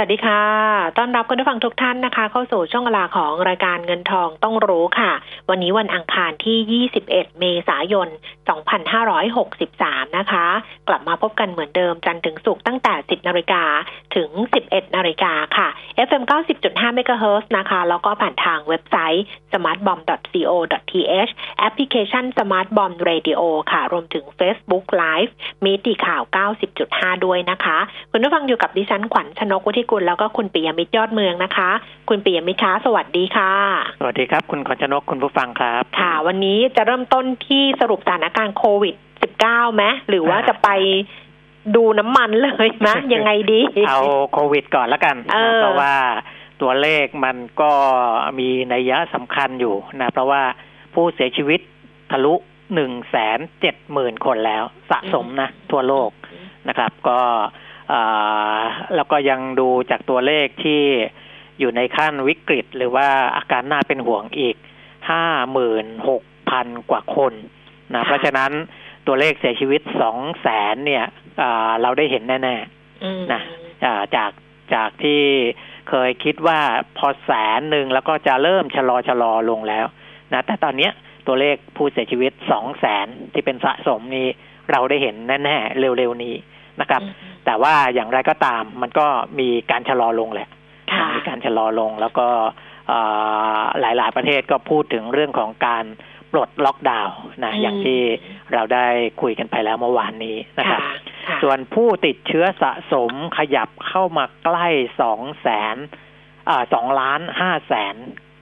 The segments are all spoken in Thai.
วัสดีค่ะ ต้อนรับคุณผู้ฟังทุกท่านนะคะ เข้าสู่ช่วงเวลาของรายการเงินทองต้องรู้ค่ะ วันนี้วันอังคารที่ 21 เมษายน 2563 นะคะ กลับมาพบกันเหมือนเดิมจันทร์ถึงศุกร์ตั้งแต่ 10 นาฬิกาถึง 11 นาฬิกาค่ะ FM 90.5 MHz นะคะ แล้วก็ผ่านทางเว็บไซต์ smartbomb.co.th แอปพลิเคชัน smartbomb radio ค่ะ รวมถึง Facebook Live มีตีข่าว 90.5 ด้วยนะคะ คุณผู้ฟังอยู่กับดิฉันขวัญชนกวุฒิกุลแล้วก็คุณปิยมิตรยอดเมืองนะคะ คุณปิยมิตรคะสวัสดีค่ะ สวัสดีครับ คุณขอชนกคุณผู้ฟังครับ ค่ะ วันนี้จะเริ่มต้นที่สรุปสถานการณ์โควิด 19 ไหมหรือว่าจะไปดูน้ำมันเลยไหมยังไงดี เอาโควิดก่อนแล้วกันเออนะเพราะว่าตัวเลขมันก็มีนัยยะสำคัญอยู่นะ เพราะว่าผู้เสียชีวิตทะลุหนึ่งแสนเจ็ดหมื่นคนแล้วสะสมนะ ทั่วโลกนะครับ ก็อ่า แล้วก็ยังดูจากตัวเลขที่อยู่ในขั้นวิกฤต หรือว่าอาการน่าเป็นห่วงอีกห้าหมื่นหกพันกว่าคนนะเพราะฉะนั้นตัวเลขเสียชีวิตสองแสนเนี่ยอ่าเราได้เห็นแน่อืมนะๆอ่าจากจากที่เคยคิดว่าพอแสนหนึ่งแล้วก็จะเริ่มชะลอชะลอลงแล้วนะแต่ตอนเนี้ยตัวเลขผู้เสียชีวิตสองแสนที่เป็นสะสมนี้เราได้เห็นแน่ๆเร็วๆนี้นะครับ แต่ว่าอย่างไรก็ตามมันก็มีการชะลอลงแหละค่ะมีการชะลอลงแล้วก็เอ่อหลายๆ ประเทศก็พูดถึงเรื่องของการปลดล็อกดาวน์นะอืมอย่างที่เราได้คุยกันไปแล้วเมื่อวานนี้นะครับค่ะค่ะส่วนผู้ติดเชื้อสะสมขยับเข้ามาใกล้สองแสนสองล้านห้าแสน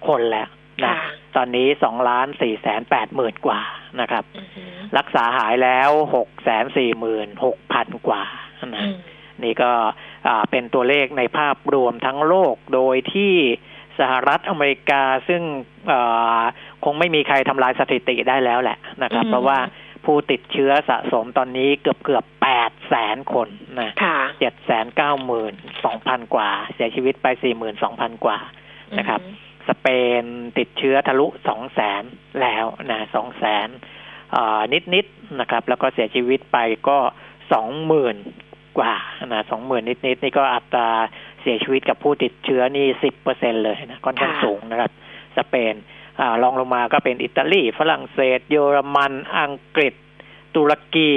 คนแล้วนะค่ะตอนนี้สองล้านสี่แสนแปดหมื่นกว่านะครับอือหือรักษาหายแล้วหกแสนสี่หมื่นหกพันกว่า นะอืมนี่ก็อ่าเป็นตัวเลขในภาพรวมทั้งโลกโดยที่สหรัฐอเมริกาซึ่งอ่าคงไม่มีใครทำลายสถิติได้แล้วแหละนะครับอืมเพราะว่าผู้ติดเชื้อสะสมตอนนี้เกือบเกือบแปดแสนคนนะค่ะเจ็ดแสนเก้าหมื่นสองพันกว่า เสียชีวิตไปสี่หมื่นสองพันกว่านะครับ สเปนติดเชื้อทะลุสองแสนแล้วนะสองแสนนิดนิดๆนะครับ แล้วก็เสียชีวิตไปก็สองหมื่น กว่านะสองหมื่นนิดๆนี่ก็อัตราเสียชีวิตกับผู้ติดเชื้อนี่สิบเปอร์เซ็นเลยนะค่อนข้างสูงนะครับ สเปนอารองลงมาก็เป็นอิตาลี ฝรั่งเศส เยอรมัน อังกฤษ ตุรกี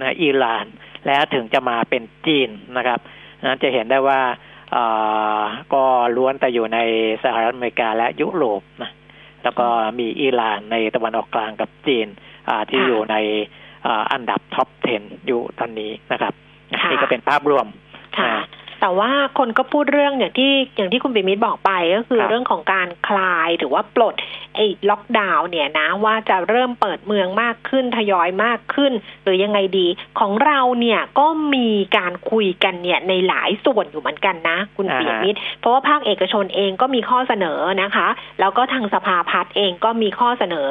นะอิหร่าน และถึงจะมาเป็นจีนนะครับนะจะเห็นได้ว่าอ่าก็ล้วนแต่อยู่ในสหรัฐอเมริกาและยุโรปนะแล้วก็มีอิหร่านในตะวันออกกลางกับจีนที่อยู่ในอันดับท็อป 10 อยู่ตอนนี้นะครับ นี่ก็เป็นภาพรวมค่ะอ่า แต่ว่าคนก็พูดเรื่องอย่างที่อย่างที่คุณปิมิตรบอกไปก็คือครับเรื่องของการคลายหรือว่าปลดไอ้ล็อกดาวน์เนี่ยนะว่าจะเริ่มเปิดเมืองมากขึ้นทยอยมากขึ้น หรือยังไงดี ของเราเนี่ยก็มีการคุยกันเนี่ยในหลายส่วนอยู่เหมือนกันนะ คุณอ่าฮะปิยมิตรเพราะว่าภาคเอกชนเองก็มีข้อเสนอนะคะ แล้วก็ทางสภาพัฒน์เองก็มีข้อเสนอ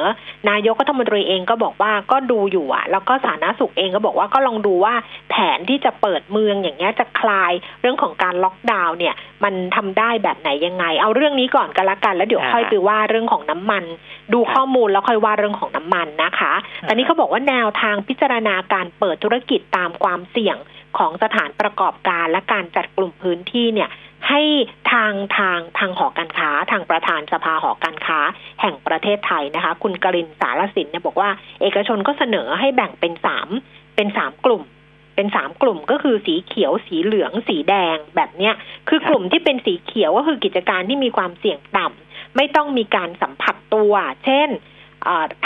นายกรัฐมนตรีเองก็บอกว่าก็ดูอยู่อะแล้วก็สาธารณสุขเองก็บอกว่าก็ลองดูว่าแผนที่จะเปิดเมืองอย่างเงี้ยจะคลายเรื่องของการล็อกดาวน์เนี่ย มันทำได้แบบไหนยังไง เอาเรื่องนี้ก่อนกันละกัน แล้วเดี๋ยวอ่าค่อยไปว่าเรื่องของน้ำมัน ดูครับข้อมูลแล้วค่อยว่าเรื่องของน้ำมันนะคะตอนนี้เขาบอกว่าแนวทางพิจารณาการเปิดธุรกิจตามความเสี่ยงของสถานประกอบการและการจัดกลุ่มพื้นที่เนี่ยให้ทางทางทางหอการค้า ทางประธานสภาหอการค้า แห่งประเทศไทยนะคะ คุณกรินสารสินเนี่ยบอกว่า เอกชนก็เสนอให้แบ่งเป็นสามเป็นสามกลุ่ม เป็นสามกลุ่มก็คือสีเขียวสีเหลืองสีแดงแบบเนี้ย คือกลุ่มที่เป็นสีเขียวก็คือกิจการที่มีความเสี่ยงต่ำไม่ต้องมีการสัมผัสตัว เช่น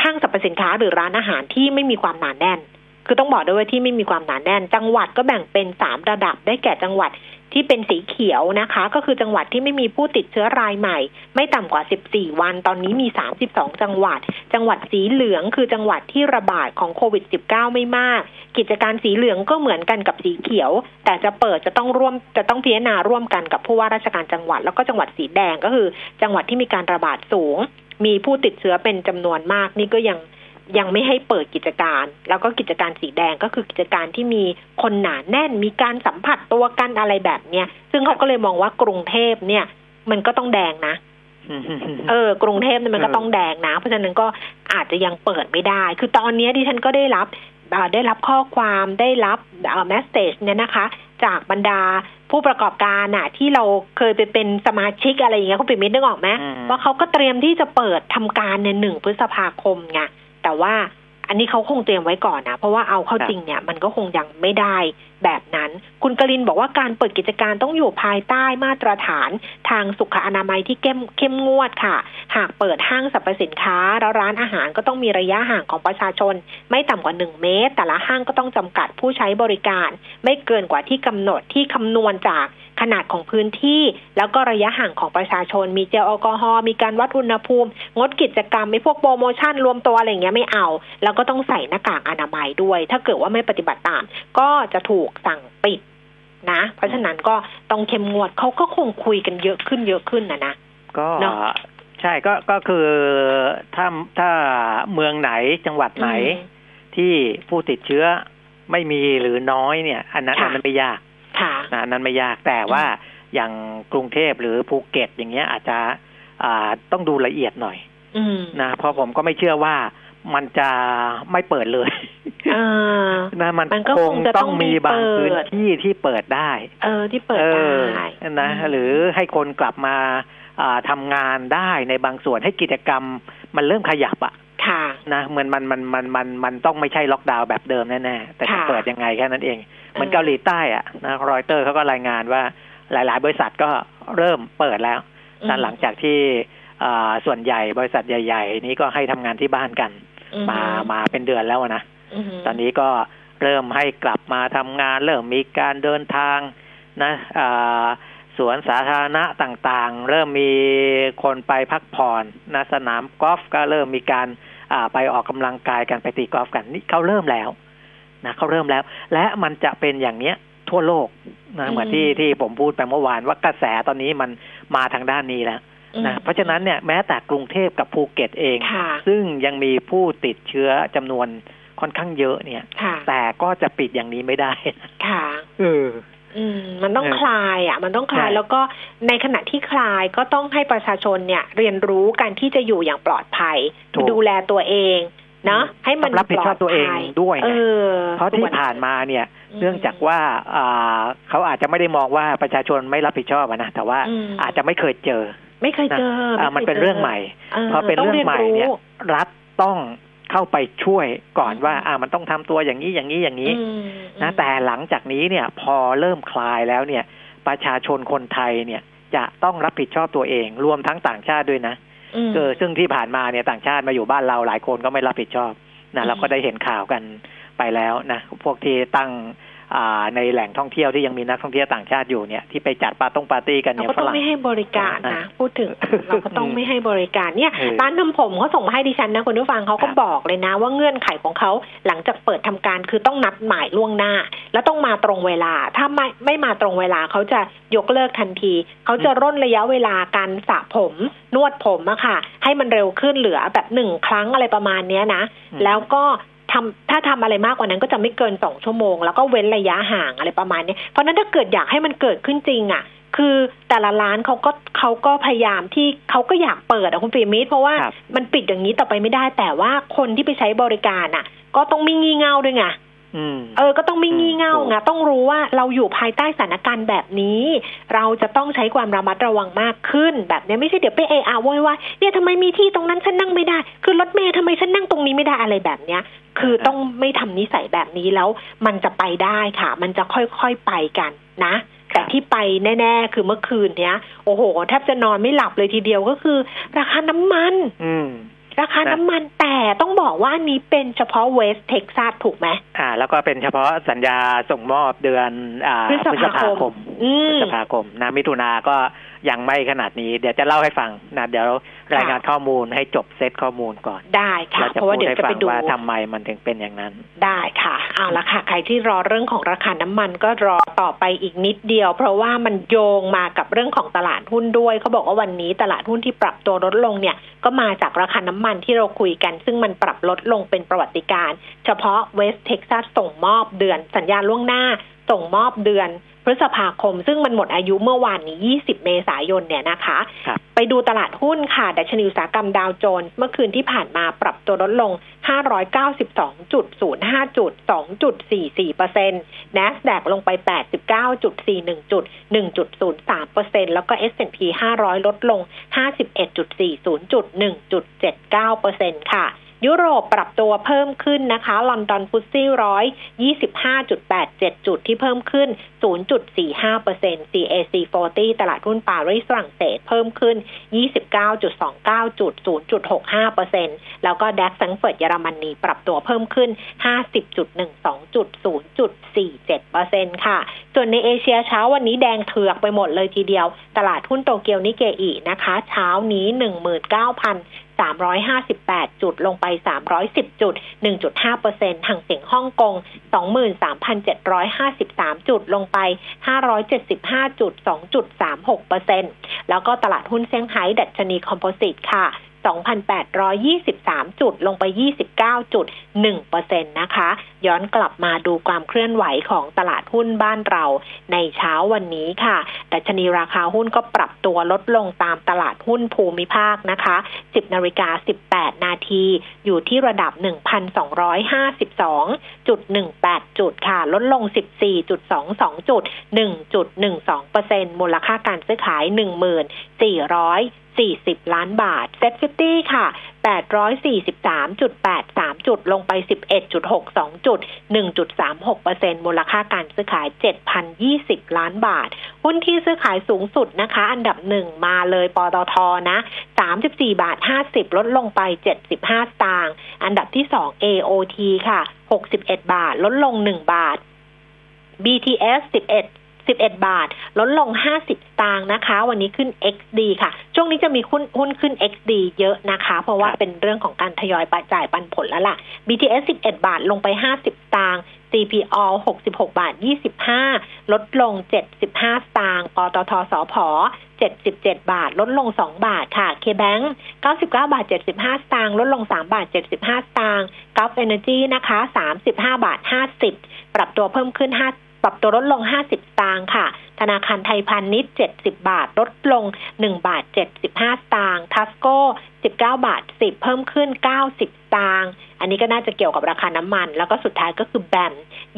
ห้างสรรพสินค้าหรือร้านอาหารที่ไม่มีความหนาแน่น คือต้องบอกด้วยว่าที่ไม่มีความหนาแน่น จังหวัดก็แบ่งเป็นสามระดับได้แก่จังหวัด ที่เป็นสีเขียวนะคะ ก็คือจังหวัดที่ไม่มีผู้ติดเชื้อรายใหม่ ไม่ต่ำกว่า 14 วัน ตอนนี้มี 32 จังหวัด จังหวัดสีเหลืองคือจังหวัดที่ระบาดของโควิด -19 ไม่มาก กิจการสีเหลืองก็เหมือนกันกับสีเขียว แต่จะเปิดจะต้องร่วมจะต้องพิจารณาร่วมกันกับผู้ว่าราชการจังหวัด แล้วก็จังหวัดสีแดงก็คือ จังหวัดที่มีการระบาดสูง มีผู้ติดเชื้อเป็นจำนวนมากนี่ก็ยัง ยังไม่ให้เปิดกิจการ แล้วก็กิจการสีแดงก็คือกิจการที่มีคนหนาแน่นมีการสัมผัสตัวกันอะไรแบบเนี้ยซึ่งเขาก็เลยมองว่ากรุงเทพเนี่ย มันก็ต้องแดงนะเออ กรุงเทพเนี่ยมันก็ต้องแดงนะ เพราะฉะนั้นก็อาจจะยังเปิดไม่ได้ คือตอนนี้ดิฉันก็ได้รับอ่าได้รับข้อความได้รับแมสเซจเนี่ยนะคะ จากบรรดาผู้ประกอบการน่ะที่เราเคยไปเป็นสมาชิกอะไรอย่างเงี้ยคุณปิ่มมิตรนึกออกไหมอืมว่าเขาก็เตรียมที่จะเปิดทำการในหนึ่งพฤษภาคมไง แต่ว่าอันนี้เขาคงเตรียมไว้ก่อนนะ เพราะว่าเอาเข้าจริงเนี่ยมันก็คงยังไม่ได้แบบนั้น คุณกลินบอกว่าการเปิดกิจการต้องอยู่ภายใต้มาตรฐานทางสุขอนามัยที่เข้มเข้มงวดค่ะ หากเปิดห้างสรรพสินค้า แล้วร้านอาหารก็ต้องมีระยะห่างของประชาชน ไม่ต่ำกว่า1เมตร แต่ละห้างก็ต้องจำกัดผู้ใช้บริการ ไม่เกินกว่าที่กำหนดที่คำนวณจาก ขนาดของพื้นที่ แล้วก็ระยะห่างของประชาชน มีเจลแอลกอฮอล์มีการวัดอุณหภูมิ งดกิจกรรมมีพวกโปรโมชั่นรวมตัวอะไรอย่างเงี้ยไม่เอา แล้วก็ต้องใส่หน้ากากอนามัยด้วย ถ้าเกิดว่าไม่ปฏิบัติตาม ก็จะถูกสั่งปิดนะ เพราะฉะนั้นก็ต้องเข้มงวดเขาก็คงคุยกันเยอะขึ้นเยอะขึ้นนะนะก็เนอะใช่ก็ก็คือถ้าถ้าเมืองไหนจังหวัดไหนที่ผู้ติดเชื้อไม่มีหรือน้อยเนี่ย อันนั้นค่ะอันนั้นไม่ยาก ค่ะนะอันนั้นไม่ยากแต่ว่าอย่างกรุงเทพหรือภูเก็ตอย่างเงี้ยอาจจะอ่าต้องดูละเอียดหน่อยอืมนะเพราะผมก็ไม่เชื่อว่ามันจะไม่เปิดเลยเออนะมันมันก็คคงงจะต้ต้อองงมีบางมีเปิดพื้นที่ที่เปิดได้ เออที่เปิดเอได้อนะหรือให้คนกลับมาอ่าทำงานได้ในบางส่วนให้กิจกรรมมันเริ่มขยับอะค่ะนะเหมือนมันมันมันมันมันต้องไม่ใช่ล็อกดาวน์แบบเดิมแน่ๆแต่จะค่ะเปิดยังไงแค่นั้นเอง เหมือนเออเกาหลีใต้อะนะรอยเตอร์เขาก็รายงานว่าหลาย ๆ บริษัทก็เริ่มเปิดแล้วนะหลังจากที่อ่าส่วนใหญ่บริษัทใหญ่ ๆ นี้ก็ให้ทำงานที่บ้านกันอืมมามาเป็นเดือนแล้วอะนะอืมตอนนี้ก็เริ่มให้กลับมาทำงาน เริ่มมีการเดินทางนะอ่าสวนสาธารณะต่างๆ เริ่มมีคนไปพักผ่อนนะสนามกอล์ฟก็เริ่มมีการอ่าไปออกกำลังกายกันไปตีกอล์ฟกันนี่เขาเริ่มแล้ว นะเขาเริ่มแล้ว และมันจะเป็นอย่างเนี้ยทั่วโลกนะเหมือนที่ที่ผมพูดไปเมื่อวานว่ากระแสตอนนี้มันมาทางด้านนี้แล้วนะเพราะฉะนั้นเนี่ยแม้แต่กรุงเทพกับภูเก็ตเองค่ะซึ่งยังมีผู้ติดเชื้อจำนวนค่อนข้างเยอะเนี่ยค่ะแต่ก็จะปิดอย่างนี้ไม่ได้ ค่ะเอออืมมันต้องเออคลายอะ มันต้องคลายใช่แล้วก็ในขณะที่คลายก็ต้องให้ประชาชนเนี่ย เรียนรู้การที่จะอยู่อย่างปลอดภัยถูกดูแลตัวเองเนาะให้มันต้องรับผิดชอบตัวเองปลภัด้วยไงเออเพราะที่ผ่านมาเนี่ยมเนื่องจากว่าอ่าเขาอาจจะไม่ได้มองว่าประชาชนไม่รับผิดชอบอะนะแต่ว่าอืมอาจจะไม่เคยเจอ ไม่เคยเจอนะอ่ามันเป็นเรื่องใหม่พอเป็นเรื่องใหม่เนี่ย รัฐต้องเข้าไปช่วยก่อนว่า อ่ามันต้องทำตัวอย่างนี้อย่างนี้อย่างนี้นะแต่หลังจากนี้เนี่ย พอเริ่มคลายแล้วเนี่ย ประชาชนคนไทยเนี่ยจะต้องรับผิดชอบตัวเอง รวมทั้งต่างชาติด้วยนะ มเออซึ่งที่ผ่านมาเนี่ยต่างชาติมาอยู่บ้านเราหลายคนก็ไม่รับผิดชอบนะเราก็ได้เห็นข่าวกันไปแล้วนะพวกที่ตั้งอ่า ในแหล่งท่องเที่ยวที่ยังมีนักท่องเที่ยวต่างชาติอยู่เนี่ยที่ไปจัดปาร์ตงปาร์ตี้กันเราเนี่ยก็ฝต้องรั่งไม่ให้บริการอะนะพูดถึงเราก็ต้องไม่ให้บริการเนี่ยเออร้านทำผมเขาส่งมาให้ดิฉันนะคุณผู้ฟังเขาก็ครับบอกเลยนะ ว่าเงื่อนไขของเขาหลังจากเปิดทำการคือต้องนัดหมายล่วงหน้า แล้วต้องมาตรงเวลาถ้าไม่ไม่มาตรงเวลาเขาจะยกเลิกทันที เขาจะร่นระยะเวลาการสระผมนวดผมอะค่ะ ให้มันเร็วขึ้นเหลือแบบหนึ่งครั้งอะไรประมาณเนี้ยนะอืมแล้วก็ ทำถ้าทำอะไรมากกว่านั้นก็จะไม่เกินสองชั่วโมง แล้วก็เว้นระยะห่างอะไรประมาณนี้เพราะฉะนั้นถ้าเกิดอยากให้มันเกิดขึ้นจริงอะคือแต่ละร้านเขาก็เขาก็พยายามที่เขาก็อยากเปิดอะคุณฟิมิตเพราะว่าครับมันปิดอย่างนี้ต่อไปไม่ได้ แต่ว่าคนที่ไปใช้บริการอะก็ต้องไม่งี่เง่าด้วยไงอืม เออ ก็ต้องไม่งี่เง่าถูกไงต้องรู้ว่าเราอยู่ภายใต้สถานการณ์แบบนี้ เราจะต้องใช้ความระมัดระวังมากขึ้น แบบเนี้ยไม่ใช่เดี๋ยวไปเออาโวยวายเนี่ยทำไมมีที่ตรงนั้นฉันนั่งไม่ได้ คือรถเมย์ทำไมฉันนั่งตรงนี้ไม่ได้อะไรแบบเนี้ย คือต้องไม่ทำนิสัยแบบนี้แล้ว มันจะไปได้ค่ะ มันจะค่อยๆไปกันนะแต่ที่ไปแน่ ๆ คือเมื่อคืนเนี้ย โอ้โหแทบจะนอนไม่หลับเลยทีเดียวก็คือ ราคาน้ำมัน อืม ราคานะน้ำมันแต่ต้องบอกว่าอันนี้เป็นเฉพาะเวสเท็กซัสถูกไหมอ่า แล้วก็เป็นเฉพาะสัญญาส่งมอบเดือนอ่าพฤษภาคมอืพฤมษภาคมนะมิถุนาก็ ยังไม่ขนาดนี้เดี๋ยวจะเล่าให้ฟังนะเดี๋ยวรายงานข้อมูลให้จบเซตข้อมูลก่อนได้ค่ะแล้วจะเพราะว่าพูดเดี๋ยวให้จะฟัไปงดูว่าทำไมมันถึงเป็นอย่างนั้น ได้ค่ะเอาละค่ะ ใครที่รอเรื่องของราคาน้ำมันก็รอต่อไปอีกนิดเดียว เพราะว่ามันโยงมากับเรื่องของตลาดหุ้นด้วยเขาบอกว่าวันนี้ตลาดหุ้นที่ปรับตัวลดลงเนี่ย ก็มาจากราคาน้ำมันที่เราคุยกัน ซึ่งมันปรับลดลงเป็นประวัติการณ์เฉพาะเวสเท็กซัสส่งมอบเดือนสัญญาล่วงหน้าส่งมอบเดือนพ ฤษภาคม ซึ่งมันหมดอายุเมื่อวานนี้ 20 เมษายนเนี่ยนะคะครับไปดูตลาดหุ้นค่ะ ดัชนีอุตสาหกรรมดาวโจนส์เมื่อคืนที่ผ่านมาปรับตัวลดลง 592.05 จุด 2.44เปอร์เซ็นต์ NASDAQ ลงไป 89.41 จุด 1.03เปอร์เซ็นต์ แล้วก็ S&P 500 ลดลง 51.40 จุด 1.79เปอร์เซ็นต์ค่ะ ยุโรปปรับตัวเพิ่มขึ้นนะคะ ลอนดอน FTSE ร้อย25.87จุดแปดเจ็ดจุดที่เพิ่มขึ้น0.45เปอร์เซ็นต์ CAC 40 ตลาดหุ้นปารีสฝรั่งเศสเพิ่มขึ้น29.29จุด0.65เก้าจุดศูนย์จุดหกห้าเปอร์เซ็นต์แล้วก็ DAX แฟรงก์เฟิร์ตเยอรมนีปรับตัวเพิ่มขึ้น50.12จุด0.47เจ็ดเปอร์เซ็นต์ค่ะ ส่วนในเอเชียเช้าวันนี้แดงเถือกไปหมดเลยทีเดียว ตลาดหุ้นโตเกียวนิเกอีนะคะ เช้านี้19,000 358 จุดลงไป 310 จุด 1.5เปอร์เซ็นต์ห่างเสียงฮ่องกง 23,753 จุดลงไป 575 จุด 2.36%แล้วก็ตลาดหุ้นเซี่ยงไฮ้ดัชนีคอมโพสิตค่ะ 2,823 จุดลงไป 29.1เปอร์เซ็นะคะ ย้อนกลับมาดูความเคลื่อนไหวของตลาดหุ้นบ้านเราในเช้าวันนี้ค่ะ ดัชนีราคาหุ้นก็ปรับตัวลดลงตามตลาดหุ้นภูมิภาคนะคะ 10นาฬิกา18 นาที อยู่ที่ระดับ 1,252.18 จุดค่ะ ลดลง 14.22 จุด 1.12เปอร์เซ็นต์มูลค่าการซื้อขาย 1400 40 ล้านบาท SET Fifty ค่ะ 843.83 จุดลงไป 11.62 จุด 1.36เปอร์เซ็นมูลค่าการซื้อขาย 7,020 ล้านบาท หุ้นที่ซื้อขายสูงสุดนะคะ อันดับหนึ่งมาเลยปตทนะ 34 บาท 50 ลดลงไป 75 สตางค์อันดับที่ 2 AOT ค่ะ 61 บาท ลดลง 1 บาท BTS 11 11 บาท ลดลง 50สตางค์นะคะ วันนี้ขึ้น XD ค่ะ ช่วงนี้จะมีหุ้นหุ้นขึ้น XD เยอะนะคะ เพราะว่าครับเป็นเรื่องของการทยอยปัจจ่ายปันผลแล้วล่ะ BTS 11 บาทลงไป 50สตางค์ CPO 66 บาท 25 ลดลง 75สตางค์ปตทสพ77 บาท ลดลง 2 บาทค่ะ KBank 99 บาท 75 สตางค์ลดลง 3 บาท 75 สตางค์ Gulf Energy นะคะ 35 บาท 50 ปรับตัวเพิ่มขึ้น 5 ปรับตัวลดลง 50สตางค์ค่ะ ธนาคารไทยพาณิชย์ 70 บาทลดลง 1 บาท 75 สตางค์ทัสโก้19 บาท 10 เพิ่มขึ้น 90 สตางค์อันนี้ก็น่าจะเกี่ยวกับราคาน้ำมัน แล้วก็สุดท้ายก็คือแบม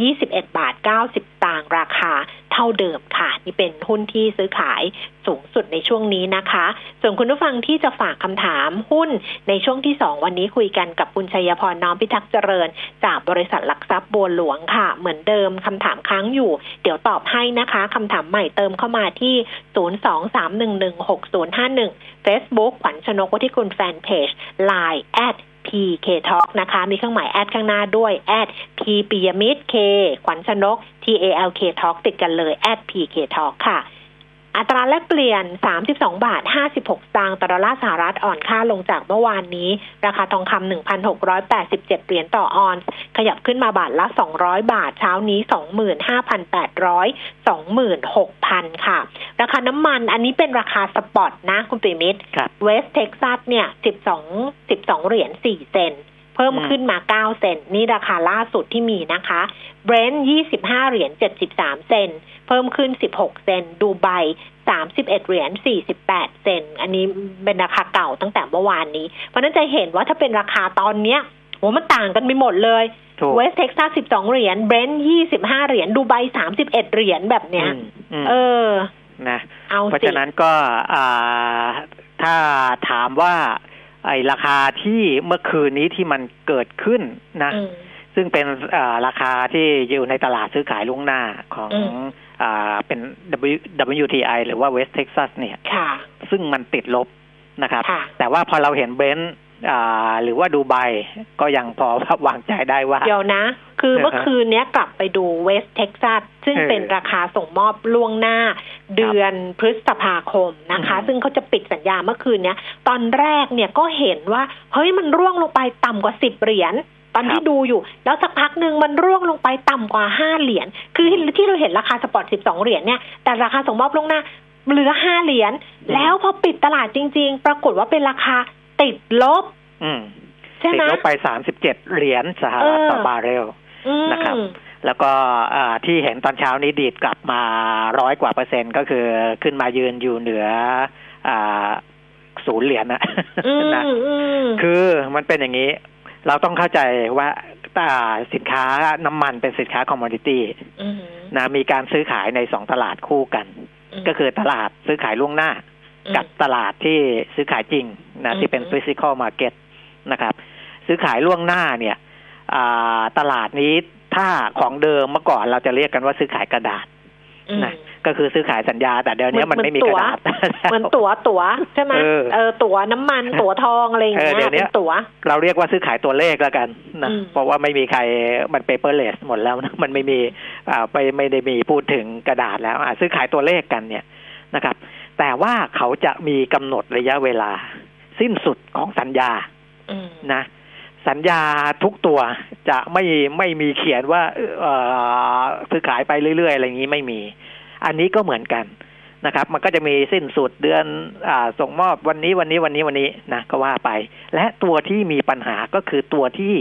21 บาท 90 สตางค์ราคาเท่าเดิมค่ะ นี่เป็นหุ้นที่ซื้อขายสูงสุดในช่วงนี้นะคะ ส่วนคุณผู้ฟังที่จะฝากคำถามหุ้นในช่วงที่ 2 วันนี้คุยกันกับคุณชัยพรน้อมพิทักษ์เจริญ จากบริษัทหลักทรัพย์บัวหลวงค่ะ เหมือนเดิมคำถามค้างอยู่ เดี๋ยวตอบให้นะคะคำถามใหม่เติมเข้ามาที่ 023116051 Facebook ขวัญชนกวุฒิคุณแฟนเพจ Line at PK Talk นะคะ มีเครื่องหมายแอดข้างหน้าด้วย at P ปิยมิตร K ขวัญชนก T A L K Talk ติดกันเลย at PK Talk ค่ะ อัตราแลกเปลี่ยน 32 บาท 56สตางค์ต่อดอลลาร์สหรัฐอ่อนค่าลงจากเมื่อวานนี้ ราคาทองคำ 1,687 เหรียญต่อออนซ์ ขยับขึ้นมาบาทละ 200 บาท เช้านี้ 25,800 26,000 ค่ะ ราคาน้ำมันอันนี้เป็นราคา spot นะ คุณปิมิตรครับ West Texas เนี่ย 12 12 เหรียญ 4 เซนต์เพิ่มขึ้นมา 9 เซนต์นี่ราคาล่าสุดที่มีนะคะBrent 25 เหรียญ 73 เซนต์เพิ่มขึ้น 16 เซนต์ดูไบ 31 เหรียญ 48 เซนต์อันนี้เป็นราคาเก่าตั้งแต่เมื่อวานนี้ เพราะฉะนั้นจะเห็นว่าถ้าเป็นราคาตอนเนี้ยโหมันต่างกันไปหมดเลยถูก West Texas 12 เหรียญ Brent 25 เหรียญ ดูไบ 31 เหรียญแบบเนี้ยอืมอืมเออ นะเอาเพราะสิฉะนั้นก็ อ่าถ้าถามว่า ไอ้ราคาที่เมื่อคืนนี้ที่มันเกิดขึ้นนะอืมซึ่งเป็นอ่าราคาที่อยู่ในตลาดซื้อขายล่วงหน้าของอืมอ่าเป็น W WTI หรือว่า West Texas เนี่ยค่ะซึ่งมันติดลบนะครับค่ะแต่ว่าพอเราเห็น Brent อ่า หรือว่าดูไบก็ยังพอวางใจได้ว่า เดี๋ยวนะ คือเมื่อคืนเนี้ยกลับไปดูเวสเท็กซัสซึ่งเออเป็นราคาส่งมอบล่วงหน้า เดือนพฤษภาคมนะคะอืมซึ่งเขาจะปิดสัญญาเมื่อคืนเนี้ยตอนแรกเนี่ยก็เห็นว่า เฮ้ยมันร่วงลงไปต่ำกว่าสิบเหรียญตอนที่ดูอยู่ แล้วสักพักหนึ่งมันร่วงลงไปต่ำกว่าห้าเหรียญคือที่เราเห็นราคา spot สิบสองเหรียญเนี่ยแต่ราคาส่งมอบล่วงหน้าเหลือห้าเหรียญแล้วพอปิดตลาดจริง ๆ ปรากฏว่าเป็นราคา ติดลบอืมใช่ติดไหมลบไปสามสิบเจ็ดเหรียญสหรัฐเออต่อบาร์เรลอืมนะครับ แล้วก็อ่าที่เห็นตอนเช้านี้ดีดกลับมาร้อยกว่าเปอร์เซ็นต์ก็คือขึ้นมายืนอยู่เหนืออ่าศูนย์เหรียญนะอืมนะอืมคือมันเป็นอย่างนี้ เราต้องเข้าใจว่าอ่าสินค้าน้ำมันเป็นสินค้าคอมมอดิตี้อืมนะมีการซื้อขายในสองตลาดคู่กัน ก็คือตลาดซื้อขายล่วงหน้า กับตลาดที่ซื้อขายจริงนะที่เป็น physical market นะครับ ซื้อขายล่วงหน้าเนี่ยอ่าตลาดนี้ถ้าของเดิมเมื่อก่อนเราจะเรียกกันว่าซื้อขายกระดาษอืมนะก็คือซื้อขายสัญญาแต่เดี๋ยวนี้เหมืมัอนนไม่มีเหมืกอนระดาษเหมือนตั๋วตั๋วใช่ไหมเออเออตั๋วน้ำมันตั๋วทองอะไรอย่างเงี้เออเดี๋ยยวเนี้เป็ยนตั๋วเราเรียกว่าซื้อขายตัวเลขแล้วกันนะอืมเพราะว่าไม่มีใครมันเปเปอร์เลสหมดแล้วนะมันไม่มีอ่าไม่ไม่ได้มีพูดถึงกระดาษแล้วอะซื้อขายตัวเลขกันเนี่ยนะครับ แต่ว่าเขาจะมีกำหนดระยะเวลา สิ้นสุดของสัญญาอืมนะ สัญญาทุกตัวจะไม่ไม่มีเขียนว่าเอ่อซื้อขายไปเรื่อยๆ อะไรอย่างนี้ไม่มี อันนี้ก็เหมือนกันนะครับ มันก็จะมีสิ้นสุดเดือนอาส่งมอบวันนี้วันนี้วันนี้วันนี้นะก็ว่าไป และตัวที่มีปัญหาก็คือตัวที่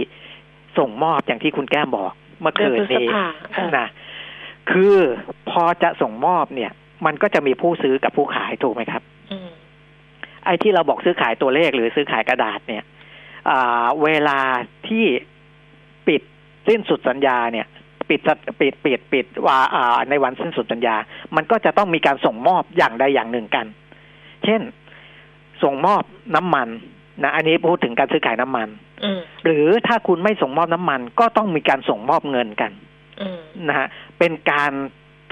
ส่งมอบอย่างที่คุณแก้มบอกเมื่อเดือนคืนพฤษนี้ภาเออนะคือพอจะส่งมอบเนี่ย มันก็จะมีผู้ซื้อกับผู้ขายถูกไหมครับอืมไอ้ที่เราบอกซื้อขายตัวเลขหรือซื้อขายกระดาษเนี่ยอ่าเวลาที่ปิดสิ้นสุดสัญญาเนี่ย ปิดสัญปิดปิดปิดว่าอ่าในวันสิ้นสุดสัญญา มันก็จะต้องมีการส่งมอบอย่างใดอย่างหนึ่งกัน เช่น ส่งมอบน้ำมันนะอันนี้พูดถึงการซื้อขายน้ำมันอืมหรือถ้าคุณไม่ส่งมอบน้ำมัน ก็ต้องมีการส่งมอบเงินกันอืมนะฮะเป็นการ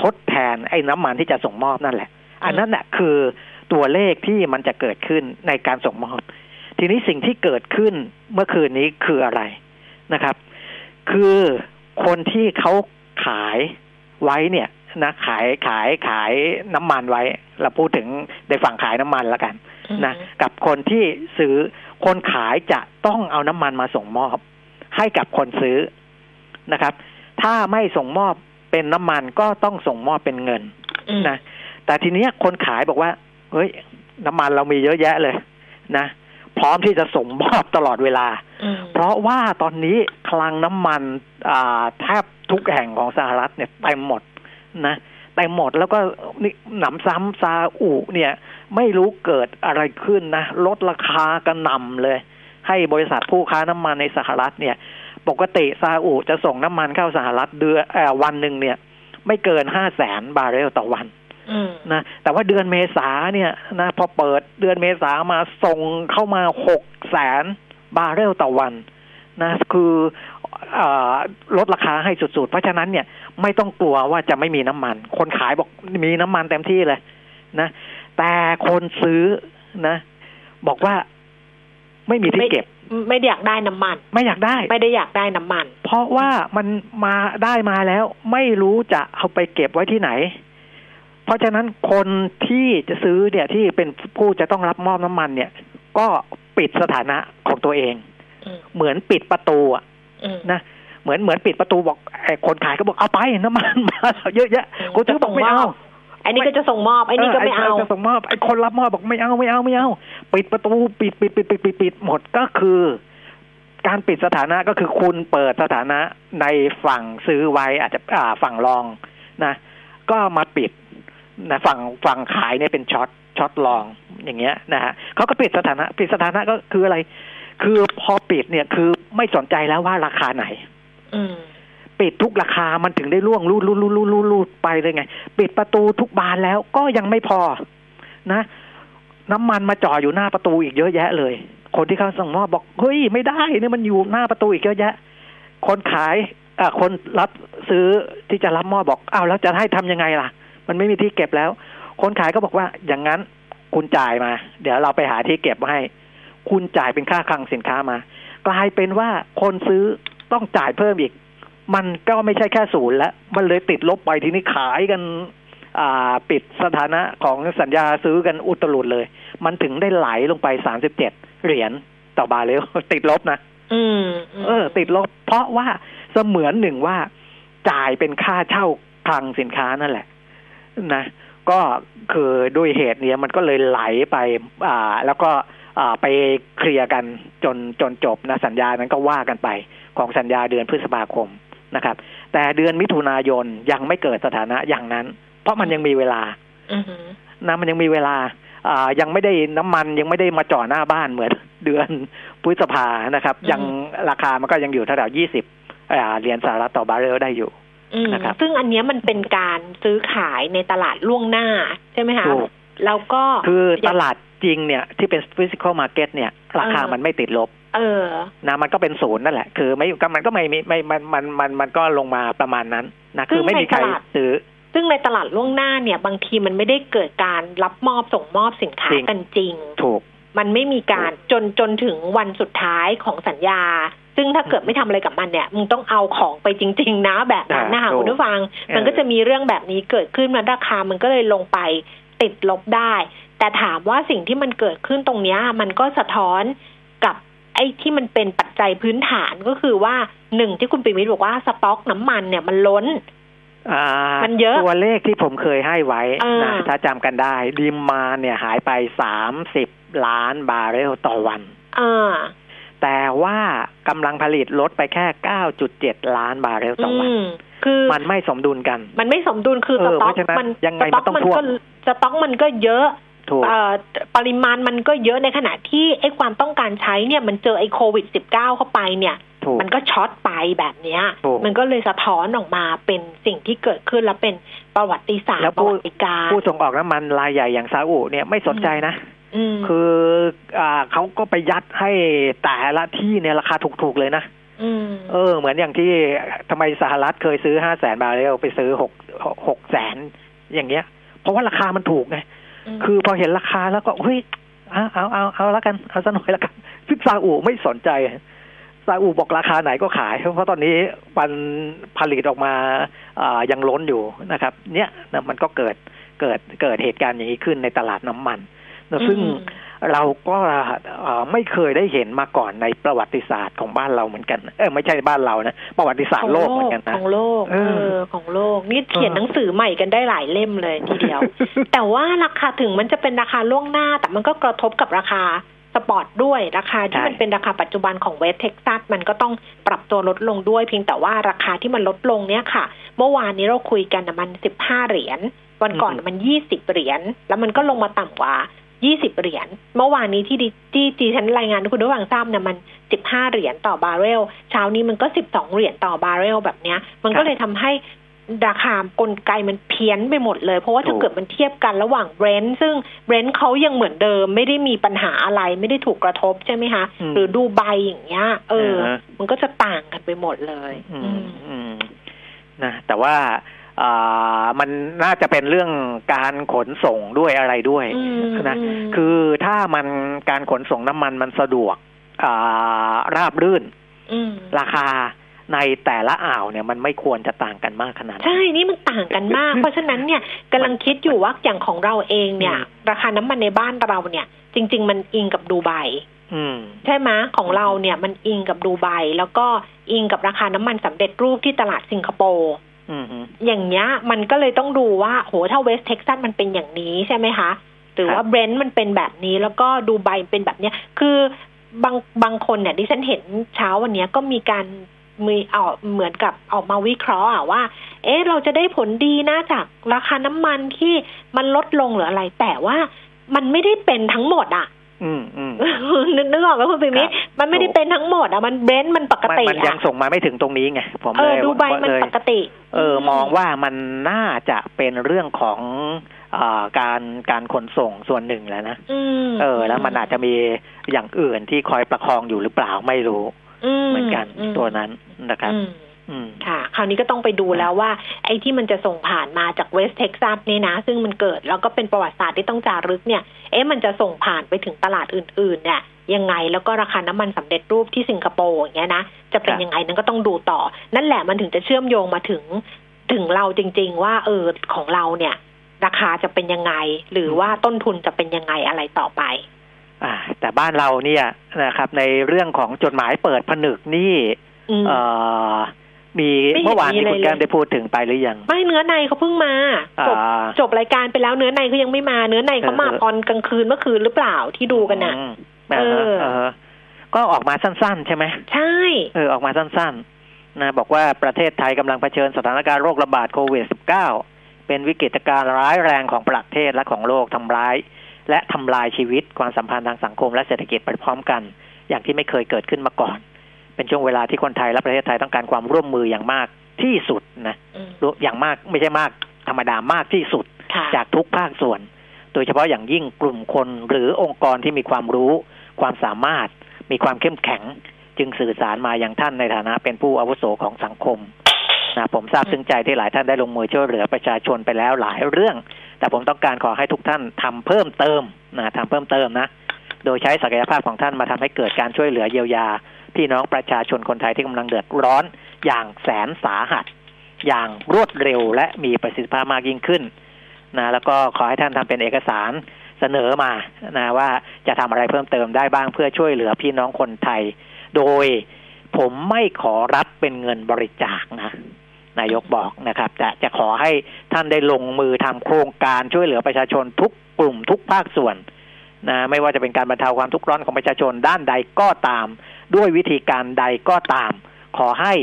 ทดแทนไอ้น้ำมันที่จะส่งมอบนั่นแหละ อันนั้นแหละคือตัวเลขที่มันจะเกิดขึ้นในการส่งมอบ ทีนี้สิ่งที่เกิดขึ้นเมื่อคืนนี้คืออะไรนะครับ คือคนที่เขาขายไว้เนี่ยนะขายขายขายน้ำมันไว้ เราพูดถึงในฝั่งขายน้ำมันแล้วกันนะกับคนที่ซื้อคนขายจะต้องเอาน้ำมันมาส่งมอบ ให้กับคนซื้อนะครับ ถ้าไม่ส่งมอบ เป็นน้ำมันก็ต้องส่งมอบเป็นเงินอืมนะแต่ทีเนี้ยคนขายบอกว่า เฮ้ย น้ำมันเรามีเยอะแยะเลย นะ พร้อมที่จะส่งมอบตลอดเวลาอืมเพราะว่าตอนนี้คลังน้ำมันอ่าแทบทุกแห่งของสหรัฐเนี่ยเต็มหมดนะเต็มหมดแล้วก็นี่หนำซ้ำซาอุเนี่ย ไม่รู้เกิดอะไรขึ้นนะลดราคากระหน่ำเลย ให้บริษัทผู้ค้าน้ำมันในสหรัฐเนี่ย ปกติซาอุจะส่งน้ำมันเข้าสหรัฐเดือนเอ่อวันหนึ่งเนี่ย ไม่เกินห้าแสนบาร์เรลต่อวันอืมนะแต่ว่าเดือนเมษาเนี่ยนะพอเปิดเดือนเมษามาส่งเข้ามาหกแสนบาร์เรลต่อวันนะคือเออลดราคาให้สุดๆ เพราะฉะนั้นเนี่ยไม่ต้องกลัวว่าจะไม่มีน้ำมัน คนขายบอกมีน้ำมันเต็มที่เลยนะแต่คนซื้อนะ บอกว่าไม่มีที่เก็บ ไม่ได้อยากได้น้ำมัน ไม่อยากได้ ไม่ได้อยากได้น้ำมัน เพราะว่ามันมาได้มาแล้ว ไม่รู้จะเอาไปเก็บไว้ที่ไหน เพราะฉะนั้นคนที่จะซื้อเนี่ยที่เป็นผู้จะต้องรับมอบน้ำมันเนี่ย ก็ปิดสถานะของตัวเองอืมเหมือนปิดประตูอะอืมนะเหมือนเหมือนปิดประตูบอกไอ้คนขายก็บอกเอาไปน้ำมันมาเยอะแยะคนซื้อบอกไม่เอา ไอ้นี่ก็จะส่งมอบไอ้นี่ก็ไม่เอาจะส่งมอบไอ้คนรับมอบบอกไม่เอาไม่เอาไม่เอาปิดประตูปิดปิดปิดปิดปิดปิดหมดก็คือ การปิดสถานะก็คือคุณเปิดสถานะในฝั่งซื้อไว้อาจจะอ่าฝั่ง long นะ ก็มาปิดนะฝั่งฝั่งขายเนี่ยเป็น short short long อย่างเงี้ยนะฮะเขาก็ปิดสถานะ ปิดสถานะก็คืออะไร คือพอปิดเนี่ยคือไม่สนใจแล้วว่าราคาไหนอืม ปิดทุกราคามันถึงได้ล่วงรูดรูดรูดรูดรูดรูดไปเลยไง ปิดประตูทุกบานแล้วก็ยังไม่พอนะ น้ำมันมาจ่ออยู่หน้าประตูอีกเยอะแยะเลย คนที่เขาส่งมอบบอกเฮ้ยไม่ได้เนี่ยมันอยู่หน้าประตูอีกเยอะแยะ คนขายอ่าคนรับซื้อที่จะรับมอบบอกอ้าวแล้วจะให้ทำยังไงล่ะ มันไม่มีที่เก็บแล้ว คนขายก็บอกว่าอย่างนั้นคุณจ่ายมา เดี๋ยวเราไปหาที่เก็บให้ คุณจ่ายเป็นค่าคลังสินค้ามากลายเป็นว่าคนซื้อต้องจ่ายเพิ่มอีก มันก็ไม่ใช่แค่ศูนย์แล้ว มันเลยติดลบไปทีนี้ขายกัน อ่า ปิดสถานะของสัญญาซื้อกันอุตลุดเลย มันถึงได้ไหลลงไปสามสิบเจ็ดเหรียญต่อบาร์เรลติดลบนะอืมมเออ ติดลบ เพราะว่าเสมือนหนึ่งว่าจ่ายเป็นค่าเช่าคลังสินค้านั่นแหละ นะก็คือด้วยเหตุเนี้ยมันก็เลยไหลไปอ่า แล้วก็อ่าไปเคลียร์กันจนจนจบนะสัญญานั้นก็ว่ากันไป ของสัญญาเดือนพฤษภาคม นะครับ แต่เดือนมิถุนายนยังไม่เกิดสถานะอย่างนั้น เพราะมันยังมีเวลาอือหือนะมันยังมีเวลาอ่ายังไม่ได้น้ำมันยังไม่ได้มาจ่อหน้าบ้านเหมือนเดือนพฤษภานะครับ ยังราคามันก็ยังอยู่แถวๆยี่สิบเหรียญสหรัฐต่อบาร์เรลได้อยู่อืมนะครับซึ่งอันเนี้ยมันเป็นการซื้อขายในตลาดล่วงหน้าใช่ไหมคะถูกแล้วก็คือตลาดจริงเนี่ยที่เป็น physical market เนี่ย ราคาเออมันไม่ติดลบ เออนะมันก็เป็นศูนย์นั่นแหละ คือไม่ก็มันก็ไม่ไม่ไม่มันมันมันมันก็ลงมาประมาณนั้นนะคือไม่มีใครซึ่งในตลาดซื้อซึ่งในตลาดล่วงหน้าเนี่ย บางทีมันไม่ได้เกิดการรับมอบส่งมอบสินค้าจริงกันจริง ถูก มันไม่มีการจนจนถึงวันสุดท้ายของสัญญา ซึ่งถ้าเกิดไม่ทำอะไรกับมันเนี่ยมึงต้องเอาของไปจริง ๆ นะแบบนั้นนะคะอ่าถูกคุณผู้ฟังเออมันก็จะมีเรื่องแบบนี้เกิดขึ้นมันราคามันก็เลยลงไปติดลบได้ แต่ถามว่าสิ่งที่มันเกิดขึ้นตรงเนี้ยมันก็สะท้อนกับ ไอ้ที่มันเป็นปัจจัยพื้นฐานก็คือว่าหนึ่งที่คุณปิมิตรบอกว่าสต็อกน้ำมันเนี่ยมันล้นอ่ามันเยอะตัวเลขที่ผมเคยให้ไว้เออนะถ้าจำกันได้ดิมมาเนี่ยหายไปสามสิบล้านบาร์เรลต่อวันเออแต่ว่ากำลังผลิตลดไปแค่9.7ล้านบาร์เรลต่อวันมคือมันไม่สมดุลกัน มันไม่สมดุลคือเออสต็อกเพราะฉะนั้นมันยังไงสต็อกมันต้องมันก็ท่วมสต็อกมันก็เยอะถูกเอ่อ ปริมาณมันก็เยอะในขณะที่ไอ้ความต้องการใช้เนี่ยมันเจอไอ้โควิด -19 เข้าไปเนี่ยถูกมันก็ช็อตไปแบบเนี้ยถูกมันก็เลยสะท้อนออกมาเป็นสิ่งที่เกิดขึ้นแล้วเป็นประวัติศาสตแล้วร์ปผู้ระวัติการผู้ส่งออกน้ำมันรายใหญ่อย่างซาอุเนี่ยไม่สนใจนะอืมคืออ่าเขาก็ไปยัดให้แต่ละที่เนี่ยราคาถูกๆเลยนะอืมเออ เหมือนอย่างที่ทำไมสหรัฐเคยซื้อห้าแสนบาร์เรลไปซื้อหกหกแสนอย่างเงี้ย เพราะว่าราคามันถูกไงม คือพอเห็นราคาแล้วก็เฮ้ยเอาเอาเอาเอาแล้วกันเอาซะหน่อยแล้วกันซึ่งซาอุไม่สนใจซาอุบอกราคาไหนก็ขาย เพราะตอนนี้มันผลิตออกมาอ่ายังล้นอยู่นะครับ เนี่ยนะมันก็เกิดเกิดเกิดเหตุการณ์อย่างนี้ขึ้นในตลาดน้ำมันนะซึ่งอืม เราก็เอ่อไม่เคยได้เห็นมาก่อนในประวัติศาสตร์ของบ้านเราเหมือนกันเออไม่ใช่บ้านเรานะประวัติศาสตร์โลกเหมือนกันนะของโลกเอเอออของโลกนี่เขียนเออหนังสือใหม่กันได้หลายเล่มเลยทีเดียว แต่ว่าราคาถึงมันจะเป็นราคาล่วงหน้า แต่มันก็กระทบกับราคา spot ด้วยราคาที่ใช่มันเป็นราคาปัจจุบันของเวสเท็กซัสมันก็ต้องปรับตัวลดลงด้วยเพียงแต่ว่าราคาที่มันลดลงเนี่ยค่ะ เมื่อวานนี้เราคุยกันนะมันสิบห้าเหรียญวันก่อนมันยี่สิบเหรียญแล้วมันก็ลงมาต่ำกว่า ยี่สิบเหรียญ เมื่อวานนี้ที่ดิที่ที่ฉันรายงานให้คุณผู้ฟังทราบเนี่ยมันสิบห้าเหรียญต่อบาร์เรล เช้านี้มันก็สิบสองเหรียญต่อบาร์เรลแบบเนี้ย มันครัก็บเลยทำให้ราคากลไกมันเพี้ยนไปหมดเลย เพราะว่าถ้าถูกเกิดมันเทียบกันระหว่างเบรนท์ซึ่งเบรนท์เขายังเหมือนเดิม ไม่ได้มีปัญหาอะไรไม่ได้ถูกกระทบใช่ไหมคะอืมหรือดูไบอย่างเงี้ย เอออ่าฮะมันก็จะต่างกันไปหมดดเลย อือืมมอืมนะแต่ว่าอ่า มันน่าจะเป็นเรื่องการขนส่งด้วยอะไรด้วยอืมนะอืมคือถ้ามันการขนส่งน้ำมันมันสะดวกอ่าราบรื่นอืมราคาในแต่ละอ่าวเนี่ยมันไม่ควรจะต่างกันมากขนาดนั้นใช่ นี่มันต่างกันมาก เพราะฉะนั้นเนี่ยกำลังคิดอยู่ว่าอย่างของเราเองเนี่ยอืมราคาน้ำมันในบ้านเราเนี่ย จริง ๆ มันอิงกับดูไบอืมใช่ไหมของเราเนี่ยมันอิงกับดูไบแล้วก็อิงกับราคาน้ำมันสำเร็จรูปที่ตลาดสิงคโปร์ อืมอืมอย่างเงี้ย มันก็เลยต้องดูว่า โหถ้าเวสเท็กซัสมันเป็นอย่างนี้ใช่ไหมคะหรือครับว่าเบรนท์มันเป็นแบบนี้แล้วก็ดูไบเป็นแบบเนี้ย คือบางบางคนเนี่ยดิฉันเห็นเช้าวันเนี้ยก็มีการมีเอาเหมือนกับออกมาวิเคราะห์อะว่า เอ๊ะเราจะได้ผลดีนะจากราคาน้ำมันที่มันลดลงหรืออะไร แต่ว่ามันไม่ได้เป็นทั้งหมดอะอืมอืม นึกนึกออกไหมคุณปิมิตครับมันไม่ได้เป็นทั้งหมดอะมันเบรนท์มันปกมันติมันยังอะส่งมาไม่ถึงตรงนี้ไงผมเอเลอยดูไบมันเลยปกติ เออ มองว่ามันน่าจะเป็นเรื่องของอาการการขนส่งส่วนหนึ่งแหล้วนะอืมเออ แล้วมันอาจจะมีอย่างอื่นที่คอยประคองอยู่หรือเปล่าไม่รู้ เหมือนกันตัวนั้นนะครับอืมอืม ค่ะ คราวนี้ก็ต้องไปดูแล้วว่า ไอ้ที่มันจะส่งผ่านมาจากเวสเท็กซัสเนี่ยนะ ซึ่งมันเกิดแล้วก็เป็นประวัติศาสตร์ที่ต้องจารึกเนี่ย เอ๊ะมันจะส่งผ่านไปถึงตลาดอื่น ๆ เนี่ยยังไงแล้วก็ราคาน้ำมันสำเร็จรูปที่สิงคโปร์อย่างเงี้ยนะจะเป็นครับยังไงนั้นก็ต้องดูต่อ นั่นแหละมันถึงจะเชื่อมโยงมาถึงถึงเราจริง ๆ ว่าเออของเราเนี่ย ราคาจะเป็นยังไง หรือว่าต้นทุนจะเป็นยังไงอะไรต่อไปอ่าแต่บ้านเราเนี่ยนะครับ ในเรื่องของจดหมายเปิดผนึกนี่อืมเอ่อ มีไม่เห็นเมื่อวานมีนี้อะไรคุณแก้มเลยได้พูดถึงไปหรือยัง ไม่เนื้อในเขาเพิ่งมาจบอ่าจบรายการไปแล้วเนื้อในเขายังไม่มาเนื้อในเขามาเออตอนกลางคืนเมื่อคืนหรือเปล่าที่ดูกันน่ะอืมเออเออก็ออกมาสั้น ๆ ใช่ไหมใช่เออออกมาสั้น ๆ นะบอกว่าประเทศไทยกำลังเผชิญสถานการณ์โรคระบาดโควิด -19 เป็นวิกฤตการณ์ร้ายแรงของประเทศและของโลกทำร้าย และทำลายชีวิตความสัมพันธ์ทางสังคมและเศรษฐกิจไปพร้อมกัน อย่างที่ไม่เคยเกิดขึ้นมาก่อน เป็นช่วงเวลาที่คนไทยและประเทศไทยต้องการความร่วมมืออย่างมากที่สุดนะอืมอย่างมากไม่ใช่มากธรรมดามากที่สุดค่ะจากทุกภาคส่วน โดยเฉพาะอย่างยิ่งกลุ่มคนหรือองค์กรที่มีความรู้ ความสามารถ มีความเข้มแข็ง จึงสื่อสารมาอย่างท่านในฐานะเป็นผู้อาวุโสของสังคมนะผมทราบซึ้งใจที่หลายท่านได้ลงมือช่วยเหลือประชาชนไปแล้วหลายเรื่อง แต่ผมต้องการขอให้ทุกท่านทำเพิ่มเติมนะทำเพิ่มเติมนะ โดยใช้ศักยภาพของท่านมาทำให้เกิดการช่วยเหลือเยียวยา พี่น้องประชาชนคนไทยที่กำลังเดือดร้อนอย่างแสนสาหัส อย่างรวดเร็วและมีประสิทธิภาพมากยิ่งขึ้นนะแล้วก็ขอให้ท่านทำเป็นเอกสารเสนอมานะว่าจะทำอะไรเพิ่มเติมได้บ้างเพื่อช่วยเหลือพี่น้องคนไทย โดยผมไม่ขอรับเป็นเงินบริจาคนะนายกบอกนะครับ จะจะขอให้ท่านได้ลงมือทำโครงการช่วยเหลือประชาชนทุกกลุ่มทุกภาคส่วนนะไม่ว่าจะเป็นการบรรเทาความทุกข์ร้อนของประชาชนด้านใดก็ตาม ด้วยวิธีการใดก็ตาม ขอให้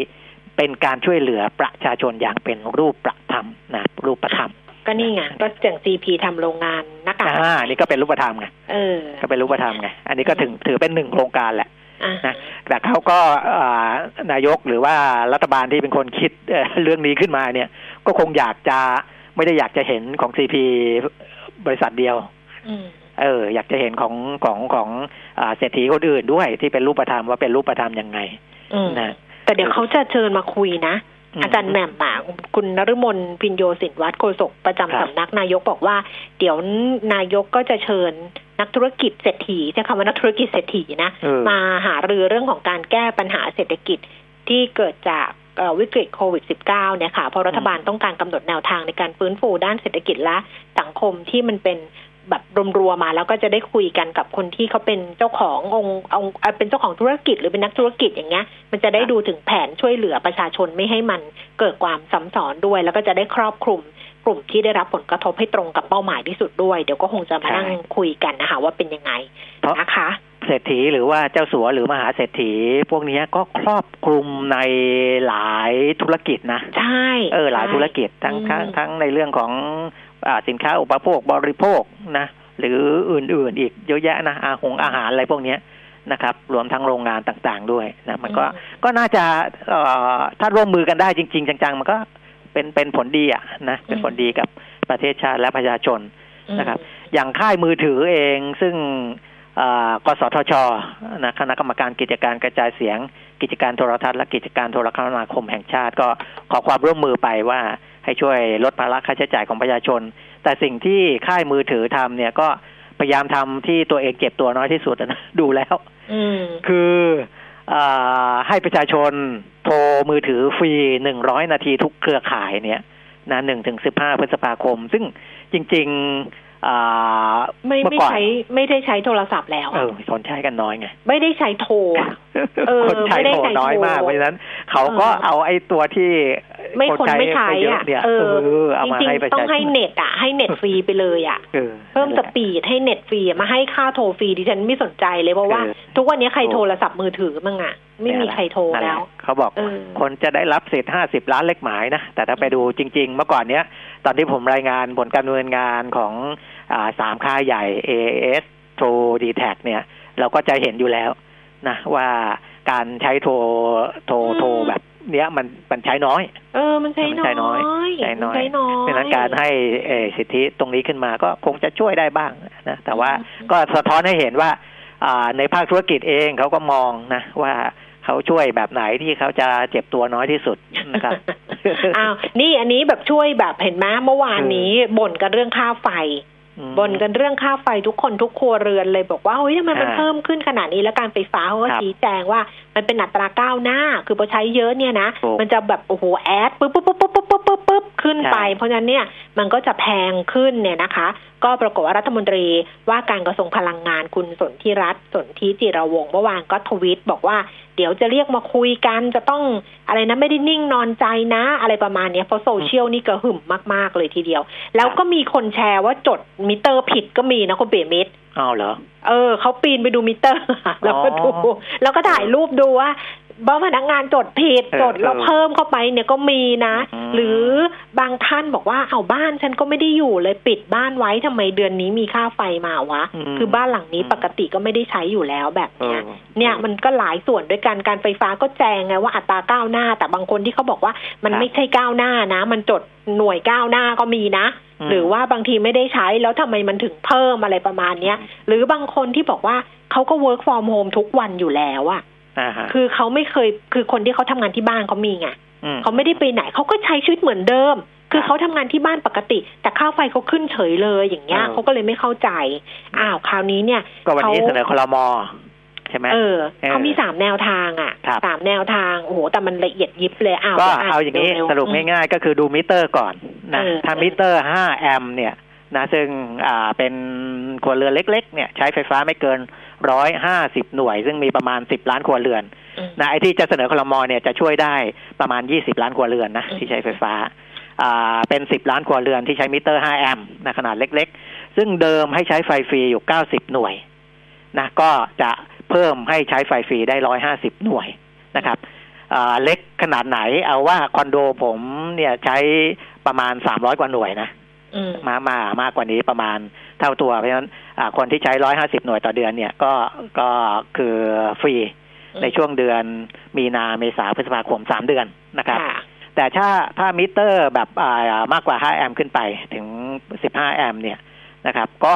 เป็นการช่วยเหลือประชาชนอย่างเป็นรูปประธรรมนะรูปธรรมก็นี่ไงก็อย่าง CP ทำโรงงานหน้ากากอ่านี่ก็เป็นรูปธรรมไงเออก็เป็นรูปธรรมไงอันนี้ก็ถึงถือเป็นหนึ่งโครงการแหละอ่านะแต่เขาก็อ่านายกหรือว่ารัฐบาลที่เป็นคนคิดเอ่อเรื่องนี้ขึ้นมาเนี่ย ก็คงอยากจะไม่ได้อยากจะเห็นของซีพีบริษัทเดียวอืม เอออยากจะเห็นของของของอ่าเศรษฐีคนอื่นด้วยที่เป็นรูปธรรมว่าเป็นรูปธรรมยังไงอืมนะแต่เดี๋ยวเขาจะเชิญมาคุยนะอืมอาจารย์แหม่มอะคุณนฤมลพินโยสินวัตรโฆษกประจำครับสำนักนายกบอกว่า เดี๋ยวนายกก็จะเชิญนักธุรกิจเศรษฐีใช้คำว่านักธุรกิจเศรษฐีนะเออมาหารือเรื่องของการแก้ปัญหาเศรษฐกิจที่เกิดจากเอ่อวิกฤตโควิด -19 เนี่ยค่ะเพราะรัฐบาลต้องการกำหนดแนวทางในการฟื้นฟูด้านเศรษฐกิจและสังคมที่มันเป็น แบบรวมๆมา แล้วก็จะได้คุยกันกับคนที่เขาเป็นเจ้าขององค์องค์เอ่อเป็นเจ้าของธุรกิจหรือเป็นนักธุรกิจอย่างเงี้ย มันจะได้ดูถึงแผนช่วยเหลือประชาชนไม่ให้มันเกิดความซ้ำซ้อนด้วย แล้วก็จะได้ครอบคลุมกลุ่มที่ได้รับผลกระทบให้ตรงกับเป้าหมายที่สุดด้วย เดี๋ยวก็คงจะมานั่งคุยกันนะคะว่าเป็นยังไงเพราะนะคะเศรษฐีหรือว่าเจ้าสัวหรือมหาเศรษฐี พวกเนี้ยก็ครอบคลุมในหลายธุรกิจนะ ใช่ เออหลายธุรกิจทั้งอืมทั้งทั้งในเรื่องของอา สินค้าอุปโภคบริโภคนะหรืออื่นๆอีกเยอะแยะนะอาหงอาหารอะไรพวกเนี้ยนะครับ รวมทั้งโรงงานต่างๆด้วยนะมันก็อืมก็น่าจะเอ่อถ้าร่วมมือกันได้จริง ๆ จัง ๆ มันก็เป็นเป็นผลดีอะนะเป็นผลดีกับประเทศชาติและประชาชนนะครับ อย่างค่ายมือถือเองซึ่งเอ่อกสทชนะคณะกรรมการกิจการกระจายเสียง กิจการโทรทัศน์และกิจการโทรคมนาคมแห่งชาติก็ขอความร่วมมือไปว่า ให้ช่วยลดภาระค่าใช้จ่ายของประชาชน แต่สิ่งที่ค่ายมือถือทำเนี่ยก็พยายามทำที่ตัวเองเจ็บตัวน้อยที่สุดนะดูแล้วอืมคืออาให้ประชาชนโทรมือถือฟรีหนึ่งร้อยนาทีทุกเครือข่ายเนี่ยนะหนึ่งถึงสิบห้าพฤษภาคม ซึ่งจริงๆอ่าไม่เมื่อไม่ก่อนใช้ไม่ได้ใช้โทรศัพท์แล้วเออะอคนใช้กันน้อยไงไม่ได้ใช้โทรอะเออคนใช้ไม่ได้โทรใช้น้อยโทรมากเพราะฉะนั้น เขาก็เออเอาไอ้ตัวที่ ไม่คนไม่ใช้เยอะเนี่ยเอเอออเอาจมาริงให้ประๆต้อชางชให้นเน็ตอะให้เน็ตฟรีไปเลยอะเออเพิ่มนั่นสแหละปีดให้เน็ตฟรีอะมาให้ค่าโทรฟรีดิฉันไม่สนใจเลยเพราะว่าเออทุกวันนี้ใครโทรศัพท์มือถือมั่งอะไม่มีใครโทรนั่นหแล้ละวเขาบอกเออคนจะได้รับสิทธิ์ห้าสิบล้านเลขหมายนะ แต่ถ้าไปดูจริง ๆ เมื่อก่อนเนี้ย ตอนที่ผมรายงานผลการดำเนินงานของอ่าสามค่ายใหญ่ AS โทร d t แทเนี่ย เราก็จะเห็นอยู่แล้วนะว่าการใช้โทรโทรอืมโทรแบบ เนี้ยมันมันใช้น้อย เออ มันใช้มันน้ใช้น้ออยยใช้น้อยมันใช้น้อยเพราะฉะนั้นการให้เอ่อสิทธิตรงนี้ขึ้นมาก็คงจะช่วยได้บ้างนะ แต่ว่าอืมก็สะท้อนให้เห็นว่าอ่าในภาคธุรกิจเองเขาก็มองนะว่าเขาช่วยแบบไหนที่เขาจะเจ็บตัวน้อยที่สุดนะครับอ้าวนี่อันนี้แบบช่วยแบบเห็นไหมเมื่อวานนี้บ่นกันเรื่องค่าไฟอืมบ่นกันเรื่องค่าไฟทุกคนทุกครัวเรือนเลยบอกว่าเฮ้ยทำไมมันอ่าเพิ่มขึ้นขนาดนี้แล้วการไฟฟ้าเขาก็ครับชี้แจงว่า มันเป็นอัตราก้าวหน้า คือพอใช้เยอะเนี่ยนะถูกมันจะแบบโอ้โหแอดปุ๊บปุ๊บปุ๊บปุ๊บปุ๊บปุ๊บปุ๊บปุ๊บขึ้นไปใช่เพราะฉะนั้นเนี่ยมันก็จะแพงขึ้นเนี่ยนะคะ ก็ปรากฏว่ารัฐมนตรีว่าการกระทรวงพลังงานคุณสนธิรัตน์สนธิจิรวงศ์เมื่อวานก็ทวิตบอกว่าเดี๋ยวจะเรียกมาคุยกันจะต้องอะไรนะไม่ได้นิ่งนอนใจนะ อะไรประมาณเนี้ยเพราะโซเชียลนี่กระหึ่มมาก ๆ เลยทีเดียว แล้วก็มีคนแชร์ว่าจดมิเตอร์ผิดก็มีนะคุณปิ่มมิตร อ้าวเหรอ เออเขาปีนไปดูมิเตอร์แล้วก็ดูอ๋อแล้วก็ถ่ายรูปดูว่าว่าพนักงานจดผิดเออจดแล้วเออเพิ่มเข้าไปเนี่ยก็มีนะอืมหรือบางท่านบอกว่าเอาบ้านฉันก็ไม่ได้อยู่เลยปิดบ้านไว้ทำไมเดือนนี้มีค่าไฟมาวะมคือบ้านหลังนี้อืมปกติก็ไม่ได้ใช้อยู่แล้วแบบเอเนี้ยอเนี่ยมันก็หลายส่วนด้วยกันการไฟฟ้าก็แจงไงว่าอัตราก้าวหน้า แต่บางคนที่เขาบอกว่ามันครับไม่ใช่ก้าวหน้านะ มันจดหน่วยก้าวหน้าก็มีนะอืม หรือว่าบางทีไม่ได้ใช้แล้วทำไมมันถึงเพิ่มอะไรประมาณเนี้ยหรือบางคนที่บอกว่าเขาก็ work from home ทุกวันอยู่แล้วอะอ่าฮะคือเขาไม่เคยคือคนที่เขาทำงานที่บ้านเขามีไงมเขาไม่ได้ไปไหนเขาก็ใช้ชีวิตเหมือนเดิม คือเขาทำงานที่บ้านปกติ แต่ค่าไฟเขาขึ้นเฉยเลยอย่างเงี้ยเออเขาก็เลยไม่เข้าใจอ้าวคราวนี้เนี่ยก็วันนี้เขาเสนอคลมใช่ไหมเออเออเขามีสามแนวทางอะครับสามแนวทางโอ้โหแต่มันละเอียดยิบเลยอ้าวก็ดีเดี๋ยวเอาอย่างนี้สรุปอืมง่ายๆ ก็คือดูมิเตอร์ก่อนนะเออถ้าเออมิเตอร์5แอมป์เนี่ยนะซึ่งอ่าเป็นครัวเรือนเล็ก ๆ เนี่ย ใช้ไฟฟ้าไม่เกิน150หน่วย ซึ่งมีประมาณ10ล้านครัวเรือนอืมนะไอ้ที่จะเสนอคลมเนี่ยจะช่วยได้ประมาณ20ล้านครัวเรือนนะอืมที่ใช้ไฟฟ้าอ่าเป็น10ล้านครัวเรือนที่ใช้มิเตอร์5แอมป์นะขนาดเล็ก ๆ ซึ่งเดิมให้ใช้ไฟฟรีอยู่90หน่วยนะก็จะ เพิ่มให้ใช้ไฟฟรีได้150หน่วยนะครับอ่าเล็กขนาดไหนเอาว่าคอนโดผมเนี่ยใช้ประมาณ300กว่าหน่วยนะอืมมามามากกว่านี้ประมาณเท่าตัว เพราะฉะนั้นอ่าคนที่ใช้150หน่วยต่อเดือนเนี่ยก็ก็คือฟรีอืมในช่วงเดือนมีนาเมษาพฤษภาคม3เดือนนะครับค่ะแต่ถ้าถ้ามิเตอร์แบบอ่ามากกว่า 5 แอมป์ขึ้นไปถึง 15 แอมป์เนี่ยนะครับ ก็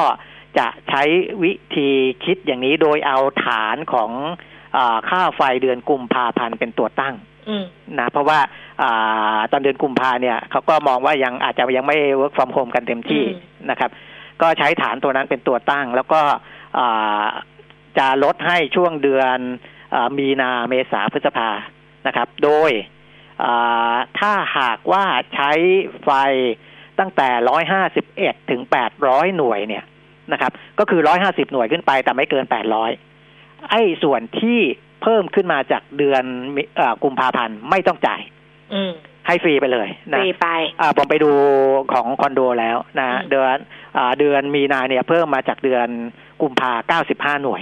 จะใช้วิธีคิดอย่างนี้โดยเอาฐานของอาค่าไฟเดือนกุมภาพันธ์เป็นตัวตั้งอืมนะเพราะว่าอาตอนเดือนกุมภาเนี่ยเขาก็มองว่ายังอาจจะยังไม่ work from home กันเต็มที่อืมนะครับ ก็ใช้ฐานตัวนั้นเป็นตัวตั้ง แล้วก็อ่าจะลดให้ช่วงเดือนอามีนาเมษาพฤษภานะครับ โดยอ่าถ้าหากว่าใช้ไฟตั้งแต่ร้อยห้าสิบเอ็ดถึงแปดร้อยหน่วยเนี่ย นะครับ ก็คือร้อยห้าสิบหน่วยขึ้นไปแต่ไม่เกินแปดร้อยไอ้ส่วนที่เพิ่มขึ้นมาจากเดือนมิเอ่อกุมภาพันธ์ไม่ต้องจ่ายอืมให้ฟรีไปเลยฟนะรีไปอ่าผมไปดูของคอนโดแล้วนะอืมเดือนอ่าเดือนมีนาเนี่ยเพิ่มมาจากเดือนกุมภาเก้าสิบห้าหน่วย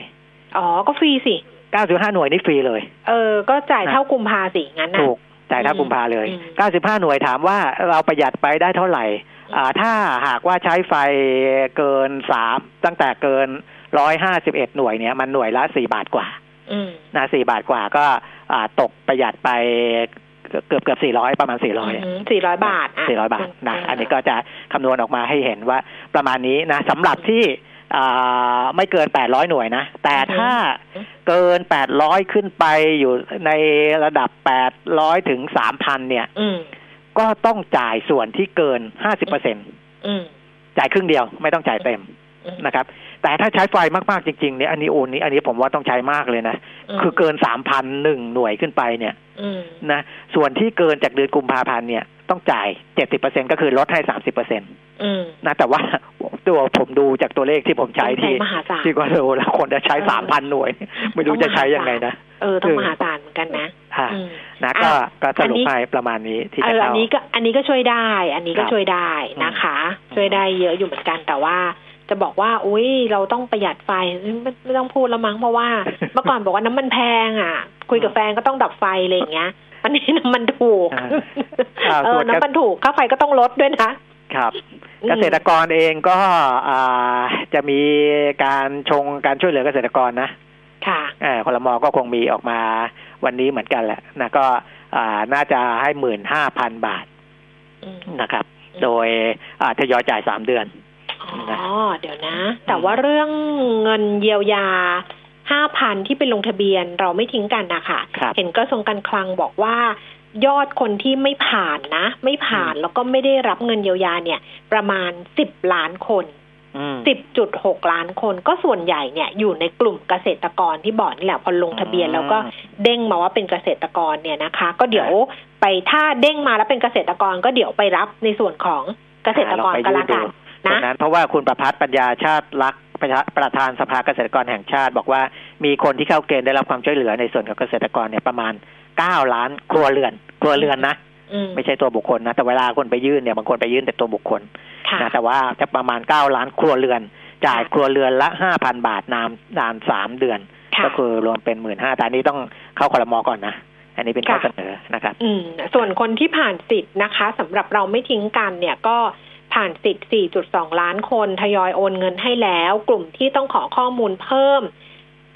อ๋อ ก็ฟรีสิเก้าสิบห้าหน่วยนี่ฟรีเลย เออ ก็จ่ายนะเท่ากุมภาสิงั้นนะถูกจ่ายเท่าอืมกุมภาเลยอืมเก้าสิบห้าหน่วยถามว่าเราประหยัดไปได้เท่าไหร่อ่า ถ้าหากว่าใช้ไฟเกินสามตั้งแต่เกินร้อยห้าสิบเอ็ดหน่วยเนี่ยมันหน่วยละสี่บาทกว่าอืมนะสี่บาทกว่าก็อ่าตกประหยัดไปเกือบเกือบสี่ร้อยประมาณสี่ร้อยสี่ร้อยบาทะสี่ร้อยบาทนะมอันนี้ก็จะคำนวณออกมาให้เห็นว่าประมาณนี้นะสำหรับที่อ่าไม่เกินแปดร้อยหน่วยนะ แต่ถ้าเกินแปดร้อยขึ้นไปอยู่ในระดับแปดร้อยถึงสามพันเนี่ยอืม ก็ต้องจ่ายส่วนที่เกินห้าสิบเปอร์เซ็นอืมจ่ายครึ่งเดียวไม่ต้องจ่ายเต็มอืมนะครับ แต่ถ้าใช้ไฟมากๆจริงๆเนี่ยอันนี้โอนนี้อันนี้ผมว่าต้องใช้มากเลยนะมคือเกินสามพันหนึ่งหน่วยขึ้นไปเนี่ยอืมนะส่วนที่เกินจากเดือนกุมภาพันธ์เนี่ยต้องจ่ายเจ็ดสิบเปอร์เซ็นก็คือลดให้สามสิบเปอร์เซ็นตอืมนะแต่ว่าตัวผมดูจากตัวเลขที่ผมใช้ที่มหาศาลที่ก็รู้แล้วคนจะใช้เออสามพันหน่วย ไม่รู้จะใช้ยังไงนะเออต้องมหาศาลเหมือนกันนะ ฮะอืมนะก็อะก็สอันรุปนี้ให้ประมาณนี้ที่เอจะออัเข้านนี้ก็อันนี้ก็ช่วยได้ อันนี้ก็ครับช่วยได้นะคะอืมช่วยได้เยอะอยู่เหมือนกันแต่ว่าจะบอกว่า อุ้ยเราต้องประหยัดไฟไม่ไม่ต้องพูดแล้วมั้งเพราะว่า เมื่อก่อนบอกว่าน้ำมันแพงอะ คุยกับแฟนก็ต้องดับไฟอะไรอย่างเงี้ย อันนี้น้ำมันถูกอ่าอ่าเอส่อวนน้ำมันถูกค่าไฟก็ต้องลดด้วยนะครับอืมเกษตรกรเองก็อ่าจะมีการชงการช่วยเหลือเกษตรกรนะ ค่ะเอ่อคลมก็คงมีออกมา วันนี้เหมือนกันแหละนะก็อ่าน่าจะให้หมื่นห้าพันบาทอืมนะครับอืมโดยอ่าทยอยจ่ายสามเดือนอ๋อเดี๋ยวนะ แต่ว่าเรื่องเงินเยียวยาห้าพันที่เป็นลงทะเบียนเราไม่ทิ้งกันนะคะครับเห็นกระทรวงการคลังบอกว่ายอดคนที่ไม่ผ่านนะ ไม่ผ่านแล้วก็ไม่ได้รับเงินเยียวยาเนี่ย ประมาณสิบล้านคนอืม 10.6 ล้านคนก็ส่วนใหญ่เนี่ยอยู่ในกลุ่มเกษตรกรที่บอกนี่แหละพอลงทะเบียนอืมแล้วก็เด้งมาว่าเป็นเกษตรกรเนี่ยนะคะ ก็เดี๋ยวไปถ้าเด้งมาแล้วเป็นเกษตรกรก็เดี๋ยวไปรับในส่วนของเกษตรกรก็แล้วกันตรนะงนั้นเพราะว่าคุณประพัฒน์ปัญญาชาติรักประธานประธานสภาเกษตรกรแห่งชาติ บอกว่ามีคนที่เข้าเกณฑ์ได้รับความช่วยเหลือในส่วนของเกษตรกรเนี่ยประมาณเก้าล้านครัวเรือน ครัวเรือนนะอืม ไม่ใช่ตัวบุคคลนะแต่เวลาคนไปยื่นเนี่ยบางคนไปยื่นแต่ตัวบุคคลค่ะนะแต่ว่าจะประมาณเก้าล้านครัวเรือน จ่ายค่ะครัวเรือนละห้าพันบาทนานนานสามเดือนค่ะก็คือรวมเป็นหมื่นห้าแต่อันนี้ต้องเข้าคอรมอก่อนนะอันนี้เป็นข้อค่ะเสนอนะครับอืมส่วนคนที่ผ่านสิทธิ์นะคะสำหรับเราไม่ทิ้งกันเนี่ยก็ผ่านสิทธิ์ 4.2 ล้านคนทยอยโอนเงินให้แล้ว กลุ่มที่ต้องขอข้อมูลเพิ่ม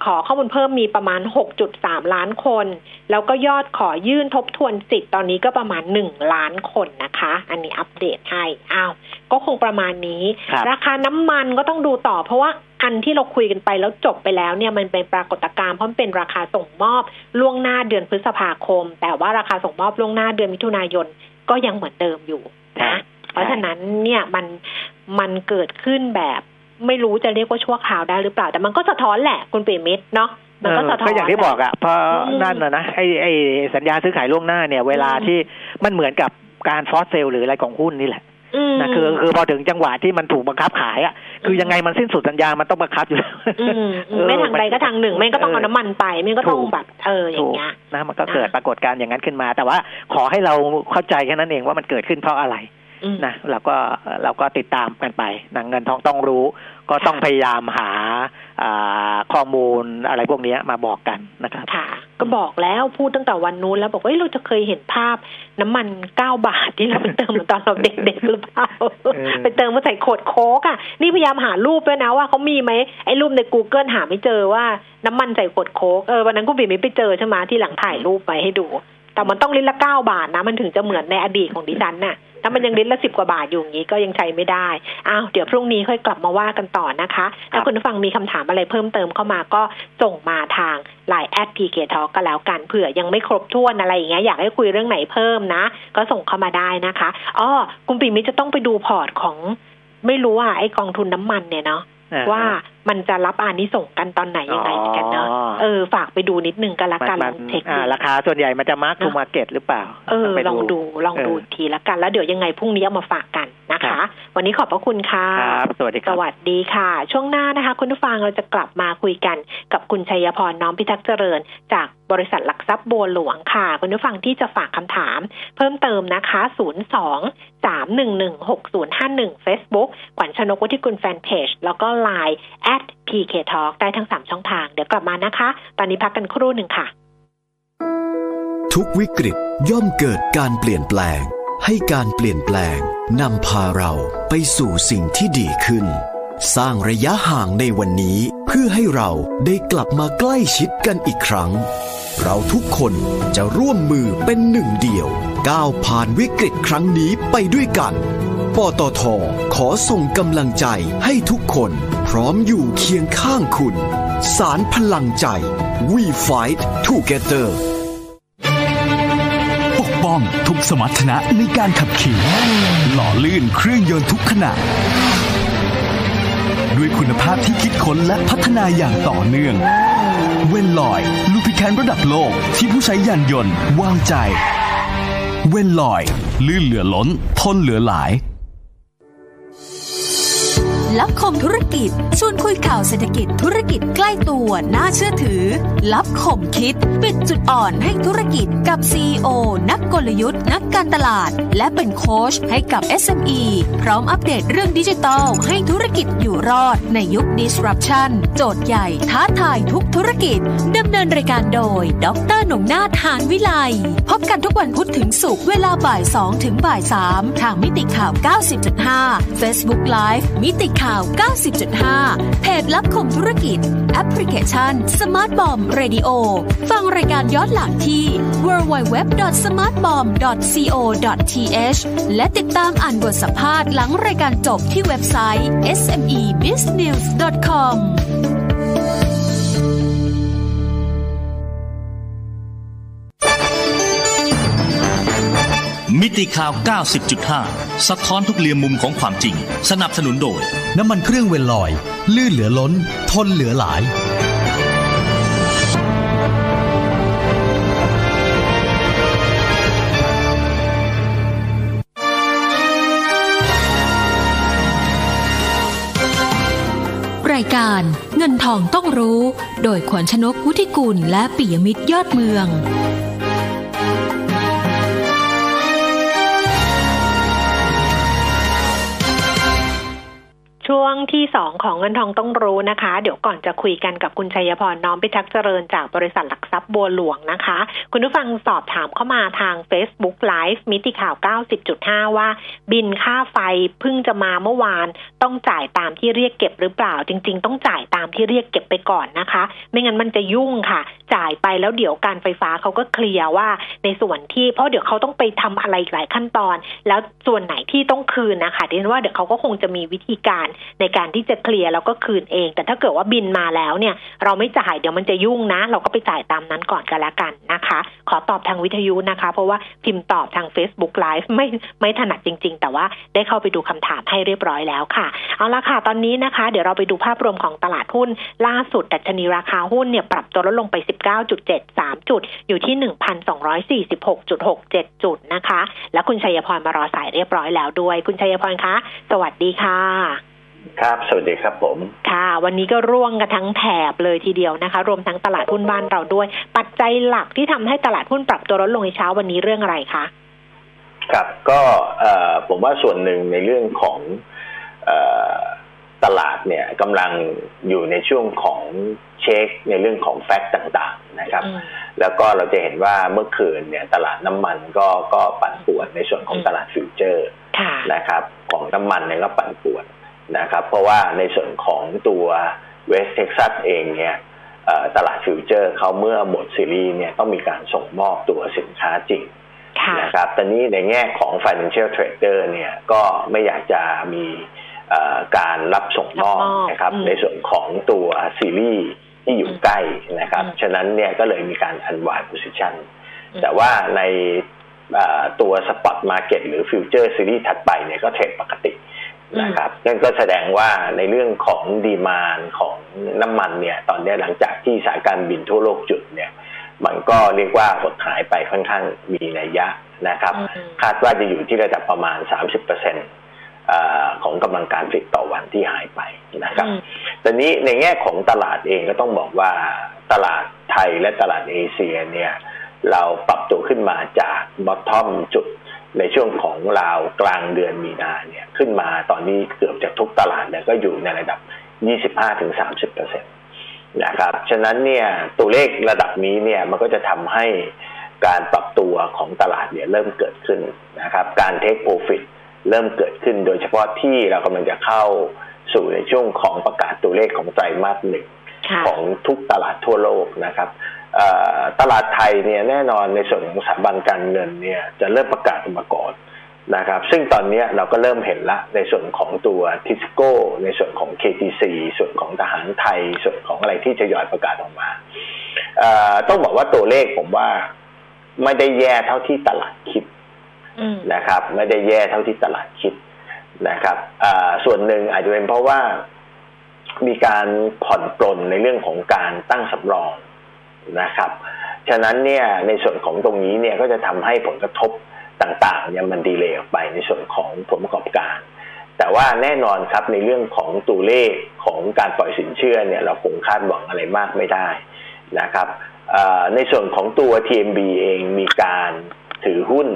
ขอข้อมูลเพิ่มมีประมาณ 6.3 ล้านคน แล้วก็ยอดขอยื่นทบทวนสิทธิ์ตอนนี้ก็ประมาณ 1 ล้านคนนะคะ อันนี้อัปเดตให้อ้าวก็คงประมาณนี้ครับราคาน้ำมันก็ต้องดูต่อ เพราะว่าอันที่เราคุยกันไปแล้วจบไปแล้วเนี่ยมันเป็นปรากฏการณ์เพราะมันเป็นราคาส่งมอบล่วงหน้าเดือนพฤษภาคม แต่ว่าราคาส่งมอบล่วงหน้าเดือนมิถุนายนก็ยังเหมือนเดิมอยู่นะเพราะฉะนั้นเนี่ยมันมันเกิดขึ้นแบบ ไม่รู้จะเรียกว่าชั่วคราวได้หรือเปล่า แต่มันก็สะท้อนแหละคุณเปรมิตรเนาะมันก็สะท้อนก็อย่างที่บอกอะเพราะอืมนั่นนะนะไอ้ไอ้สัญญาซื้อขายล่วงหน้าเนี่ย เวลาอืมที่มันเหมือนกับการฟอสเซลหรืออะไรของหุ้นนี่แหละอืมนะคือคือพอถึงจังหวะที่มันถูกบังคับขายอะคือยังไงมันสิ้นสุดสัญญา มันต้องบังคับอยู่แล้วอืมเออไม่ทางใดก็ทางหนึ่งไม่ก็ต้องเอาเออน้ำมันไปไม่ก็ต้องถูกแบบเอออย่างเงี้ยถูกนะมันก็เกิดปรากฏการณ์อย่างนั้นขึ้นมา แต่ว่าขอให้เราเข้าใจแค่นั้นเองว่ามันเกิดขึ้นเพราะอะไรอืมนะเราก็เราก็ติดตามกันไปนะเงินทองต้องรู้ ก็ต้องค่ะพยายามหาอ่าข้อมูลอะไรพวกเนี้ยมาบอกกันนะครับค่ะ ก็บอกแล้วพูดตั้งแต่วันนู้นแล้วบอกว่าเอ้ยเราจะเคยเห็นภาพน้ำมันเก้าบาทที่เราไปเติมตอนเราเด็กๆหรือเปล่าเออไปเติมมาใส่ขวดโค้กอะนี่พยายามหารูปด้วยนะว่าเขามีไหมไอ้รูปใน Google หาไม่เจอว่าน้ำมันใส่ขวดโค้กเออวันนั้นคุณบีไม่ไปเจอใช่ไหมที่หลังถ่ายรูปไปให้ดู แต่มันต้องลิตรละเก้าบาทนะมันถึงจะเหมือนในอดีตของดิฉันน่ะ ถ้ามันยังลิตรละสิบกว่าบาทอยู่อย่างนี้ก็ยังใช้ไม่ได้ อ้าวเดี๋ยวพรุ่งนี้ค่อยกลับมาว่ากันต่อนะคะ ถ้าคุณผู้ฟังมีคำถามอะไรเพิ่มเติมเข้ามาก็ส่งมาทาง Line แอดพีเคทอก็แล้วกันเผื่อยังไม่ครบถ้วนอะไรอย่างเงี้ยอยากให้คุยเรื่องไหนเพิ่มนะ ก็ส่งเข้ามาได้นะคะอ๋อคุณปิ่มมิตรจะต้องไปดูพอร์ตของไม่รู้ว่าไอ้กองทุนน้ำมันเนี่ยเนาะอ่า ว่ามันจะรับอานิสงส์กันตอนไหนยังไงเหมือนกันเนาะอ๋อเออฝากไปดูนิดนึงก็แล้วกันมัลองเช็คอ่าดูราคาส่วนใหญ่มันจะ mark to market หรือเปล่า เออไปลองดูลองดูเอออีกทีละกัน แล้วเดี๋ยวยังไงพรุ่งนี้เอามาฝากกัน นะครัคะบวันนี้ขอบพระคุณค่ะครับสวัสดีคสรับวัสดีค่ะ ช่วงหน้านะคะ คุณผู้ฟังเราจะกลับมาคุยกันกับคุณชัยพรน้อมพิทักษ์เจริญ จากบริษัทหลักทรัพย์บัวหลวงค่ะ คุณผู้ฟังที่จะฝากคำถาม เพิ่มเติมนะคะ 02 311 6051 Facebook ขวัญชนกวุฒิกุลแฟนเพจแล้วก็ Line at PK Talk ได้ทั้ง 3 ช่องทาง เดี๋ยวกลับมานะคะ ตอนนี้พักกันครู่หนึ่งค่ะ ทุกวิกฤตย่อมเกิดการเปลี่ยนแปลง ให้การเปลี่ยนแปลง นำพาเราไปสู่สิ่งที่ดีขึ้น สร้างระยะห่างในวันนี้เพื่อให้เราได้กลับมาใกล้ชิดกันอีกครั้ง เราทุกคนจะร่วมมือเป็นหนึ่งเดียว ก้าวผ่านวิกฤตครั้งนี้ไปด้วยกัน ปตทขอส่งกำลังใจให้ทุกคนพร้อมอยู่เคียงข้างคุณ สารพลังใจ We Fight Together ้องทุกสมรรถนะในการขับขี่ หล่อลื่นเครื่องยนต์ทุกขณะด้วยคุณภาพที่คิดค้นและพัฒนาอย่างต่อเนื่อง เวนลอยลูพิแคนระดับโลกที่ผู้ใช้ยานยนต์วางใจ เวนลอย ลื่นเหลือล้น ทนเหลือหลาย ลับคมธุรกิจชวนคุยข่าวเศรษฐกิจธุรกิจใกล้ตัวน่าเชื่อถือ ลับคมคิด ปิดจุดอ่อนให้ธุรกิจกับ CEO นักกลยุทธ์ นักการตลาด และเป็นโค้ชให้กับ SME พร้อมอัปเดตเรื่องดิจิทัล ให้ธุรกิจอยู่รอดในยุค disruption โจทย์ใหญ่ท้าทายทุกธุรกิจดำเนินรายการโดย ดรหนุ่มนาถานวิไลพบกันทุกวันพุธถึงศุกร์เวลาบ่าย2ถึงบ่าย3ทางมิติข่าว 90.5 Facebook Live มิติข่าว 90.5 เพจลับคมธุรกิจ แอปพลิเคชัน Smart Bomb Radio ฟังรายการย้อนหลังที่ www.smartbomb.co.th และติดตามอ่านบทสัมภาษณ์หลังรายการจบที่เว็บไซต์ smebusiness.com มิติข่าว 90.5 สะท้อนทุกเรียมมุมของความจริง สนับสนุนโดย น้ำมันเครื่องเวลลอย ลื่นเหลือล้น ทนเหลือหลาย รายการเงินทองต้องรู้ โดยขวัญชนกวุฒิกุลและปิยมิตรยอดเมือง ช่วงที่สองของเงินทองต้องรู้นะคะ เดี๋ยวก่อนจะคุยกันกับคุณชัยพรน้อมพิทักษ์เจริญจากบริษัทหลักทรัพย์บัวหลวงนะคะ คุณผู้ฟังสอบถามเข้ามาทาง Facebook Live มิติข่าว 90.5 ว่า บินค่าไฟเพิ่งจะมาเมื่อวาน ต้องจ่ายตามที่เรียกเก็บหรือเปล่า จริง ๆ ต้องจ่ายตามที่เรียกเก็บไปก่อนนะคะ ไม่งั้นมันจะยุ่งค่ะ จ่ายไปแล้วเดี๋ยวการไฟฟ้าเขาก็เคลียร์ว่า ในส่วนที่เพราะเดี๋ยวเขาต้องไปทำอะไรหลายขั้นตอน แล้วส่วนไหนที่ต้องคืนนะคะดิฉันว่าเดี๋ยวเขาก็คงจะมีวิธีการในการที่จะเคลียร์แล้วก็คืนเอง แต่ถ้าเกิดว่าบินมาแล้วเนี่ย เราไม่จ่ายเดี๋ยวมันจะยุ่งนะ เราก็ไปจ่ายตามนั้นก่อนกันละกันนะคะ ขอตอบทางวิทยุนะคะ เพราะว่าพิมพ์ตอบทาง Facebook Live ไม่ไม่ถนัดจริง ๆ แต่ว่าได้เข้าไปดูคำถามให้เรียบร้อยแล้วค่ะ เอาละค่ะ ตอนนี้นะคะ เดี๋ยวเราไปดูภาพรวมของตลาดหุ้น ล่าสุดดัชนีราคาหุ้นเนี่ยปรับตัวลดลงไป 19.73 จุด อยู่ที่ 1,246.67 จุดนะคะ แล้วคุณชัยพรมารอสายเรียบร้อยแล้วด้วย คุณชัยพรคะ สวัสดีค่ะ ครับ สวัสดีครับผม ค่ะ วันนี้ก็ร่วงกันทั้งแถบเลยทีเดียวนะคะ รวมทั้งตลาดหุ้นบ้านเราด้วย ปัจจัยหลักที่ทำให้ตลาดหุ้นปรับตัวลดลงในเช้าวันนี้เรื่องอะไรคะ ครับ ก็เอ่อผมว่าส่วนหนึ่งในเรื่องของเอ่อตลาดเนี่ยกำลังอยู่ในช่วงของเช็คในเรื่องของ fact ต่างๆนะครับอืมแล้วก็เราจะเห็นว่าเมื่อคืนเนี่ยตลาดน้ำมันก็ก็ปั่นป่วนในส่วนของตลาด future ค่ะนะครับ ของน้ำมันเนี่ยก็ปั่นป่วน นะครับ เพราะว่าในส่วนของตัวเวสเท็กซัสเองเนี่ยเอ่อตลาด future เขาเมื่อหมดซีรีส์เนี่ยต้องมีการส่งมอบตัวสินค้าจริงค่ะนะครับตอนนี้ในแง่ของ financial trader เนี่ยก็ไม่อยากจะมีเอ่อการรับส่งมอบรับมอบนะครับอืมในส่วนของตัวซีรีส์ที่อยู่ใกล้นะครับอืมฉะนั้นเนี่ยก็เลยมีการ unwind position อืมแต่ว่าในเอ่อตัว spot market หรือ future series ถัดไปเนี่ยก็เทรดปกติ นะครับนั่นก็แสดงว่าในเรื่องของดีมานของน้ำมันเนี่ย ตอนนี้หลังจากที่สายการบินทั่วโลกจุดเนี่ย มันก็เรียกว่าหดหายไปค่อนข้างมีนัยยะนะครับอืมคาดว่าจะอยู่ที่ระดับประมาณ 30%เออของกำลังการผลิตต่อวันที่หายไปนะครับอืมตอนนี้ในแง่ของตลาดเองก็ต้องบอกว่าตลาดไทยและตลาดเอเชียเนี่ย เราปรับตัวขึ้นมาจากบอททอมจุด ในช่วงของราวกลางเดือนมีนาเนี่ยขึ้นมาตอนนี้เกือบจะทุกตลาดเนี่ยก็อยู่ในระดับ 25-30%นะครับฉะนั้นเนี่ยตัวเลขระดับนี้เนี่ยมันก็จะทำให้การปรับตัวของตลาดเนี่ยเริ่มเกิดขึ้นนะครับการเทคโปรฟิตเริ่มเกิดขึ้นโดยเฉพาะที่เรากำลังจะเข้าสู่ในช่วงของประกาศตัวเลขของไตรมาสหนึ่งค่ะของทุกตลาดทั่วโลกนะครับเอ่อ ตลาดไทยเนี่ยแน่นอนในส่วนของสถาบันการเงินเนี่ยจะเริ่มประกาศออกมาก่อนนะครับ ซึ่งตอนนี้เราก็เริ่มเห็นละในส่วนของตัวทิสโก้ ในส่วนของ KTC ส่วนของทหารไทย ส่วนของอะไรที่จะยอยประกาศออกมา ต้องบอกว่าตัวเลขผมว่าไม่ได้แย่เท่าที่ตลาดคิดนะครับ ไม่ได้แย่เท่าที่ตลาดคิดนะครับส่วนหนึ่งอาจจะเป็นเพราะว่ามีการผ่อนปลนในเรื่องของการตั้งสำรอง นะครับ ฉะนั้นเนี่ยในส่วนของตรงนี้เนี่ยก็จะทำให้ผลกระทบต่างๆเนี่ยมันดีเลยออกไปในส่วนของผลประกอบการ แต่ว่าแน่นอนครับในเรื่องของตัวเลขของการปล่อยสินเชื่อเนี่ยเราคงคาดหวังอะไรมากไม่ได้นะครับในส่วนของตัว TMB เองมีการถือหุ้น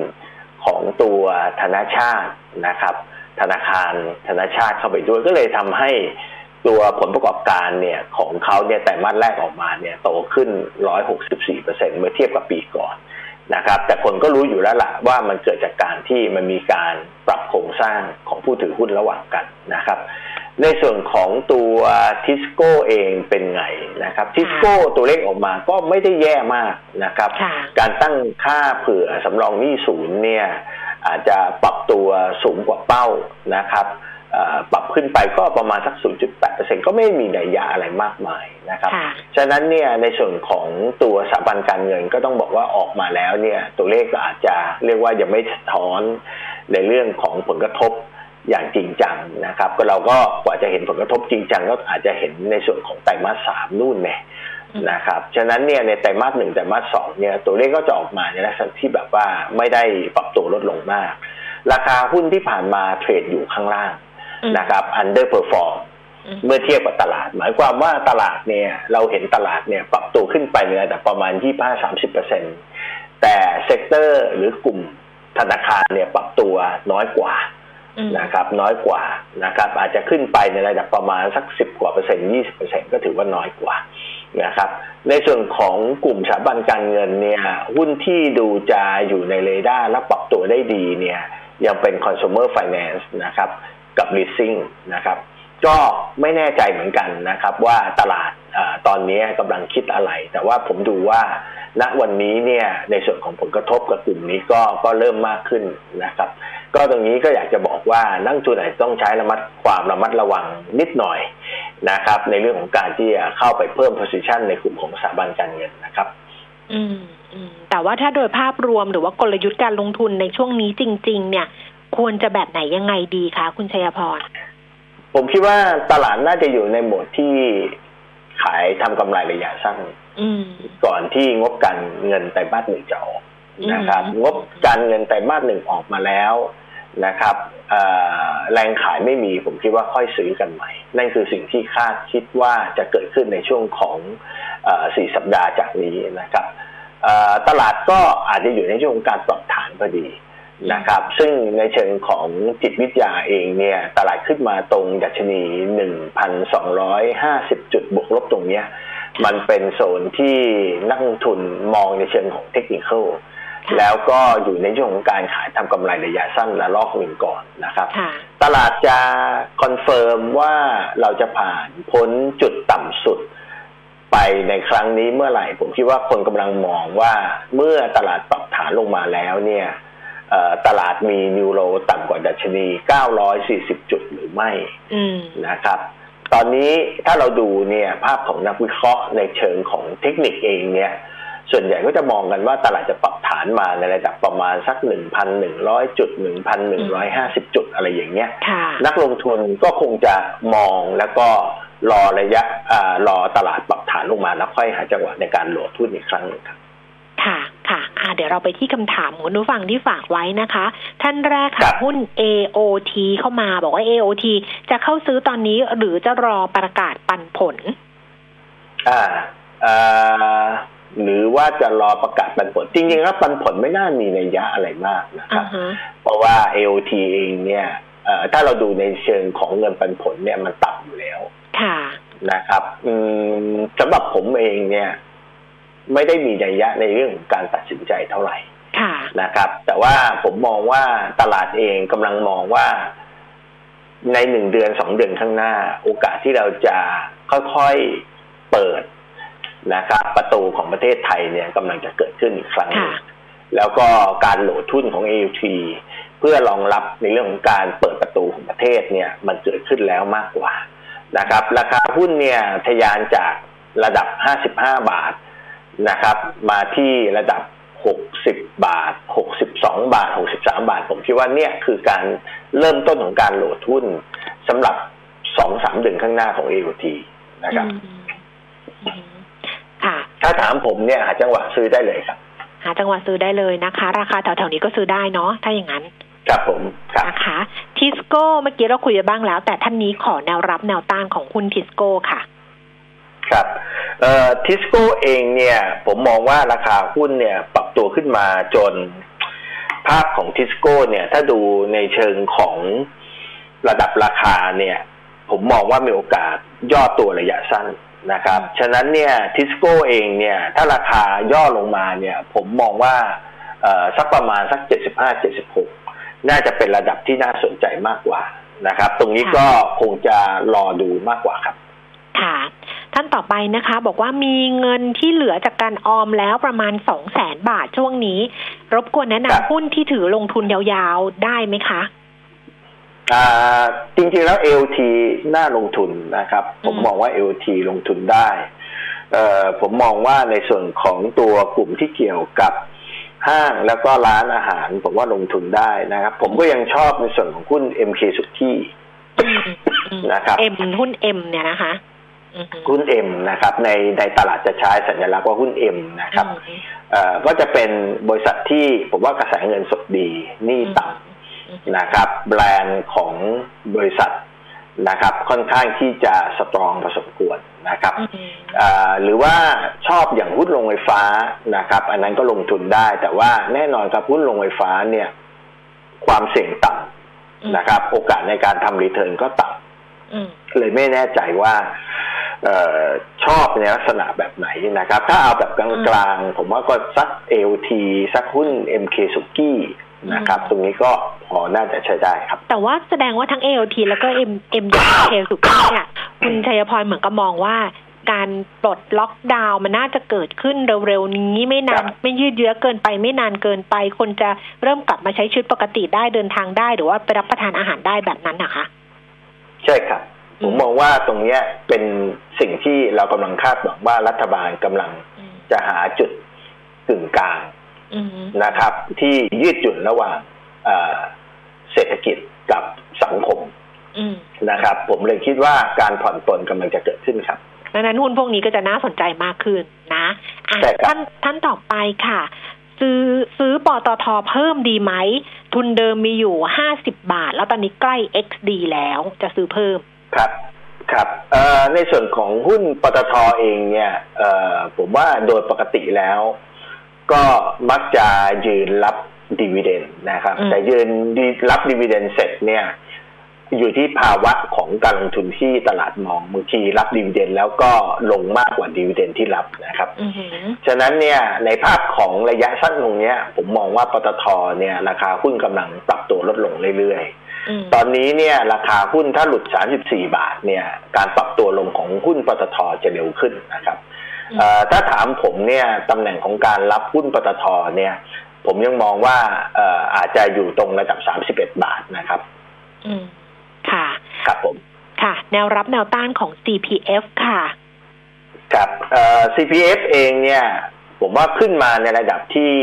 ของตัวธนาชาตินะครับ ธนาคารธนาชาติเข้าไปด้วยก็เลยทำให้ ตัวผลประกอบการเนี่ยของเขาเนี่ยแต่มาสแรกออกมาเนี่ยโตขึ้น 164%เมื่อเทียบกับปีก่อนนะครับ แต่คนก็รู้อยู่แล้วล่ะว่ามันเกิดจากการที่มันมีการปรับโครงสร้างของผู้ถือหุ้นระหว่างกันนะครับ ในส่วนของตัวทิสโก้เองเป็นไงนะครับทิสโก้ตัวเลขออกมาก็ไม่ได้แย่มากนะครับค่ะการตั้งค่าเผื่อสำรองหนี้ศูนย์เนี่ยอาจจะปรับตัวสูงกว่าเป้านะครับเอ่อ ปรับขึ้นไปก็ประมาณสัก 0.8%ก็ไม่มีนัยยะอะไรมากมายนะครับค่ะฉะนั้นเนี่ยในส่วนของตัวสถาบันการเงินก็ต้องบอกว่าออกมาแล้วเนี่ยตัวเลขก็อาจจะเรียกว่ายังไม่สะท้อนในเรื่องของผลกระทบอย่างจริงจังนะครับ ก็เราก็กว่าจะเห็นผลกระทบจริงจังก็อาจจะเห็นในส่วนของไตรมาสสามนู่นเนี่ยอืมนะครับ ฉะนั้นเนี่ยในไตรมาสหนึ่งไตรมาสสองเนี่ยตัวเลขก็จะออกมาในลักษณะที่แบบว่าไม่ได้ปรับตัวลดลงมาก ราคาหุ้นที่ผ่านมาเทรดอยู่ข้างล่างอืม นะครับ underperform อืมเมื่อเทียบกับตลาด หมายความว่าตลาดเนี่ย เราเห็นตลาดเนี่ยปรับตัวขึ้นไปในระดับประมาณ 25-30%แต่ sector หรือกลุ่มธนาคารเนี่ยปรับตัวน้อยกว่าอืมนะครับ น้อยกว่านะครับ อาจจะขึ้นไปในระดับประมาณสัก10กว่าเปอร์เซ็นต์20เปอร์เซ็นต์ก็ถือว่าน้อยกว่านะครับ ในส่วนของกลุ่มสถาบันการเงินเนี่ย หุ้นที่ดูจะอยู่ในเรดาร์และปรับตัวได้ดีเนี่ย ยังเป็น consumer finance นะครับ กับ leasing นะครับก็ไม่แน่ใจเหมือนกันนะครับว่าตลาดอตอนนี้กำลังคิดอะไร แต่ว่าผมดูว่าณวันนี้เนี่ยในส่วนของผลกระทบกับกลุ่มนี้ก็ก็เริ่มมากขึ้นนะครับ ก็ตรงนี้ก็อยากจะบอกว่านักทุนอาจจะต้องใช้ระมัดความระมัดระวังนิดหน่อยนะครับ ในเรื่องของการที่จะเข้าไปเพิ่ม position ในกลุ่มของสถาบันการเงินนะครับ อืมแต่ว่าถ้าโดยภาพรวมหรือว่ากลยุทธ์การลงทุนในช่วงนี้จริง ๆ เนี่ย ควรจะแบบไหนยังไงดีคะคุณชัยพร ผมคิดว่าตลาดน่าจะอยู่ในโหมดที่ขายทำกำไรระยะสั้นอืมก่อนที่งบการเงินไตรมาสหนึ่งจะออกนะครับอืมงบการเงินไตรมาสหนึ่งออกมาแล้วนะครับเอ่อแรงขายไม่มีผมคิดว่าค่อยซื้อกันใหม่ นั่นคือสิ่งที่คาดคิดว่าจะเกิดขึ้นในช่วงของเอ่อสี่สัปดาห์จากนี้นะครับเอ่อตลาดก็อาจจะอยู่ในช่วงของการปรับฐานพอดี นะครับ ซึ่งในเชิงของจิตวิทยาเองเนี่ยตลาดขึ้นมาตรงดัชนี 1,250 จุดบวกลบตรงเนี้ยมันเป็นโซนที่นักลงทุนมองในเชิงของ technical ค่ะแล้วก็อยู่ในช่วงของการขายทำกำไรระยะสั้นและรอบหนึ่งก่อนนะครับค่ะตลาดจะ confirm ว่าเราจะผ่านพ้นจุดต่ำสุดไปในครั้งนี้เมื่อไหร่ ผมคิดว่าคนกำลังมองว่าเมื่อตลาดปรับฐานลงมาแล้วเนี่ยเอ่อ ตลาดมีนิวโรต่ำกว่าดัชนี 940 จุดหรือไม่อืมนะครับ ตอนนี้ถ้าเราดูเนี่ยภาพของนักวิเคราะห์ในเชิงของเทคนิคเองเนี่ย ส่วนใหญ่ก็จะมองกันว่าตลาดจะปรับฐานมาในระดับประมาณสัก 1,100 จุด 1,150 จุดอะไรอย่างเงี้ยค่ะนักลงทุนก็คงจะมองแล้วก็รอระยะอ่ารอตลาดปรับฐานลงมาแล้วค่อยหาจังหวะในการโหลดทุนอีกครั้งหนึ่งครับค่ะค่ะอ่า เดี๋ยวเราไปที่คำถามของคุณผู้ฟังที่ฝากไว้นะคะ ท่านแรกครัค่ะบหุ้น AOT เข้ามาบอกว่า AOT จะเข้าซื้อตอนนี้หรือจะรอประกาศปันผล อ่าอ่าหรือว่าจะรอประกาศปันผล จริงๆแล้วปันผลไม่น่ามีนัยยะอะไรมากนะคอ่ารับฮะเพราะว่า AOT เองเนี่ยเอ่อถ้าเราดูในเชิงของเงินปันผลเนี่ยมันต่ำอยู่แล้วค่ะนะครับอืมสำหรับผมเองเนี่ย ไม่ได้มีนัยยะในเรื่องของการตัดสินใจเท่าไหร่ค่ะนะครับ แต่ว่าผมมองว่าตลาดเองกำลังมองว่าในหนึ่งเดือนสองเดือนข้างหน้า โอกาสที่เราจะค่อยๆเปิดนะครับ ประตูของประเทศไทยเนี่ยกำลังจะเกิดขึ้นอีกครั้งหนึ่งค่ะแล้วก็การโหลดทุนของ AUT เพื่อรองรับในเรื่องของการเปิดประตูของประเทศเนี่ย มันเกิดขึ้นแล้วมากกว่านะครับ ราคาหุ้นเนี่ยทะยานจากระดับ 55 บาท นะครับ มาที่ระดับ 60 บาท 62 บาท 63 บาท ผมคิดว่าเนี่ยคือการเริ่มต้นของการโหลดหุ้นสำหรับ2-3เดือนข้างหน้าของ AUT นะครับอืมอืมค่ะถ้าถามผมเนี่ยหาจังหวะซื้อได้เลยครับ หาจังหวะซื้อได้เลยนะคะ ราคาแถวๆนี้ก็ซื้อได้เนาะถ้าอย่างนั้น ครับผมครับนะคะทิสโก้เมื่อกี้เราคุยไปบ้างแล้ว แต่ท่านนี้ขอแนวรับแนวต้านของหุ้นทิสโก้ค่ะ ครับ เอ่อทิสโก้เองเนี่ย ผมมองว่าราคาหุ้นเนี่ยปรับตัวขึ้นมาจนภาพของทิสโก้เนี่ย ถ้าดูในเชิงของระดับราคาเนี่ย ผมมองว่ามีโอกาสย่อตัวระยะสั้นนะครับ ฉะนั้นเนี่ยทิสโก้เองเนี่ย ถ้าราคาย่อลงมาเนี่ย ผมมองว่าเอ่อสักประมาณสัก 75 76 น่าจะเป็นระดับที่น่าสนใจมากกว่านะครับ ตรงนี้ก็คงจะรอดูมากกว่าครับ ค่ะ ท่านต่อไปนะคะ บอกว่ามีเงินที่เหลือจากการออมแล้วประมาณสองแสนบาทช่วงนี้ รบกวนแนะครับนำหุ้นที่ถือลงทุนยาวๆได้ไหมคะอ่าจริงๆแล้ว LT น่าลงทุนนะครับ ผมมองว่า LT ลงทุนได้เอ่อผมมองว่าในส่วนของตัวกลุ่มที่เกี่ยวกับห้างแล้วก็ร้านอาหาร ผมว่าลงทุนได้นะครับ ผมก็ยังชอบในส่วนของหุ้น MK สุกี้นะครับเอ็มหุ้นเอ็มเนี่ยนะคะ อืมหุ้น M นะครับในในตลาดจะใช้สัญลักษณ์ว่าหุ้น M นะครับอืมเอ่อก็จะเป็นบริษัทที่ผมว่ากระแสเงินสดดีหนี่ต่ำนะครับแบรนด์ของบริษัทนะครับค่อนข้างที่จะสตรองพอสมควรนะครับอืมอ่าหรือว่าชอบอย่างหุ้นโรงไฟฟ้านะครับ อันนั้นก็ลงทุนได้ แต่ว่าแน่นอนครับหุ้นโรงไฟฟ้าเนี่ย ความเสี่ยงต่ำนะครับ โอกาสในการทำรีเทิร์นก็ต่ำอืม เลยไม่แน่ใจว่าเออชอบในลักษณะแบบไหนนะครับ ถ้าเอาแบบกลางๆ ผมว่าก็สัก LT สักหุ้น MK สุกี้นะครับ ตรงนี้ก็พอน่าจะใช้ได้ครับ แต่ว่าแสดงว่าทั้ง AOT แล้วก็ M M อย่างเคสุกี้เนี่ยคุณชัยพรเหมือนกับมองว่าการปลดล็อกดาวน์มันน่าจะเกิดขึ้นเร็วๆนี้ไม่นานครับไม่ยืดเยื้อเกินไปไม่นานเกินไป คนจะเริ่มกลับมาใช้ชีวิตปกติได้เดินทางได้ หรือว่าไปรับประทานอาหารได้แบบนั้นนะคะ ใช่ครับอืมผมมองว่าตรงเนี้ยเป็นสิ่งที่เรากำลังคาดหวังว่ารัฐบาลกำลังอืมจะหาจุดกึ่งกลางอืมนะครับ ที่ยืดหยุ่นระหว่างเอ่อเศรษฐกิจกับสังคมอืมนะครับ ผมเลยคิดว่าการผ่อนปลนกำลังจะเกิดขึ้นครับดังนั้นหุ้นพวกนี้ก็จะน่าสนใจมากขึ้นนะอะใช่ครับท่านท่านต่อไปค่ะ ซื้อซื้อปตทเพิ่มดีไหม ทุนเดิมมีอยู่ห้าสิบบาท แล้วตอนนี้ใกล้ XD แล้วจะซื้อเพิ่ม ครับครับเอ่อในส่วนของหุ้นปตทเองเนี่ยเอ่อผมว่าโดยปกติแล้ว ก็มักจะยืนรับ dividend นะครับอืมแต่ยืนดีรับ dividend เสร็จเนี่ย อยู่ที่ภาวะของการลงทุนที่ตลาดมองบางทีรับ dividend แล้วก็ลงมากกว่า dividend ที่รับนะครับอือหือฉะนั้นเนี่ยในภาพของระยะสั้นตรงเนี้ยผมมองว่าปตทเนี่ยราคาหุ้นกำลังปรับตัวลดลงเรื่อยๆอืมตอนนี้เนี่ยราคาหุ้นถ้าหลุด 34 บาทเนี่ยการปรับตัวลงของหุ้นปตทจะเร็วขึ้นนะครับเอ่อถ้าถามผมเนี่ยตำแหน่งของการรับหุ้นปตทเนี่ยผมยังมองว่าเอ่ออาจจะอยู่ตรงระดับ 31 บาทนะครับอืม ค่ะ ครับผม ค่ะ แนวรับแนวต้านของ CPF ค่ะ ครับเอ่อ CPF เองเนี่ย ผมว่าขึ้นมาในระดับที่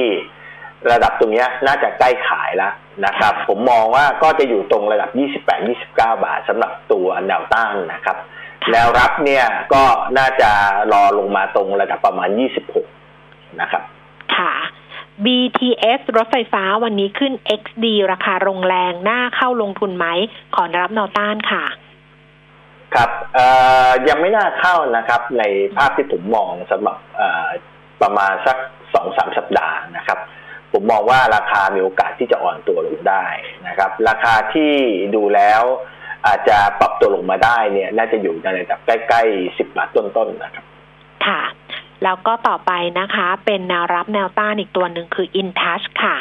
ระดับตรงเนี้ยน่าจะใกล้ขายแล้วนะครับ ผมมองว่าก็จะอยู่ตรงระดับ 28-29 บาทสำหรับตัวแนวต้านนะครับ แนวรับเนี่ยก็น่าจะรอลงมาตรงระดับประมาณ 26 นะครับ ค่ะ BTS รถไฟฟ้าวันนี้ขึ้น XD ราคาลงแรงน่าเข้าลงทุนไหม ขอรับแนวต้านค่ะ ครับเอ่อยังไม่น่าเข้านะครับ ในภาพที่ผมมองสำหรับเอ่อประมาณสักสองสามสัปดาห์นะครับ ผมมองว่าราคามีโอกาสที่จะอ่อนตัวลงได้นะครับ ราคาที่ดูแล้วอาจจะปรับตัวลงมาได้เนี่ย น่าจะอยู่ในระดับใกล้ๆสิบบาทต้นๆนะครับ ค่ะ แล้วก็ต่อไปนะคะ เป็นแนวรับแนวต้านอีกตัวหนึ่งคือ InTouch ค่ะ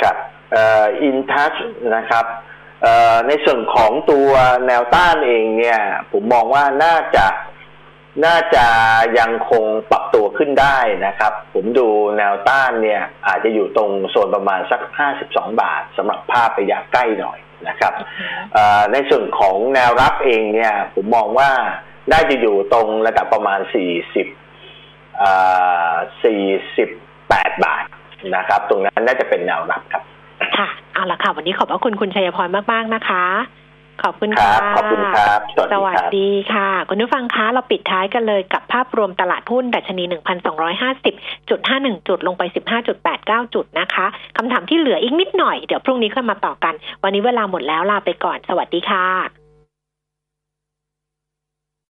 ครับเอ่ออินทัชนะครับเอ่อในส่วนของตัวแนวต้านเองเนี่ย ผมมองว่าน่าจะน่าจะยังคงปรับตัวขึ้นได้นะครับ ผมดูแนวต้านเนี่ย อาจจะอยู่ตรงโซนประมาณสัก 52 บาทสำหรับภาพระยะใกล้หน่อยนะครับในส่วนของแนวรับเองเนี่ย ผมมองว่าได้จะอยู่ตรงระดับประมาณ 40 48 บาทนะครับ ตรงนั้นน่าจะเป็นแนวรับครับ ค่ะเอาละค่ะ วันนี้ขอบพระคุณคุณชัยพรมาก ๆ นะคะ ขอบคุณคค่ะรับขอบคุณครับ สวัสสดีวัสครับดีค่ะ คุณผู้ฟังคะเราปิดท้ายกันเลยกับภาพรวมตลาดหุ้นดัชนี 1,250.51 จุดลงไป 15.89 จุดนะคะคำถามที่เหลืออีกนิดหน่อย เดี๋ยวพรุ่งนี้ค่อยมาต่อกัน วันนี้เวลาหมดแล้วลาไปก่อน สวัสดีค่ะ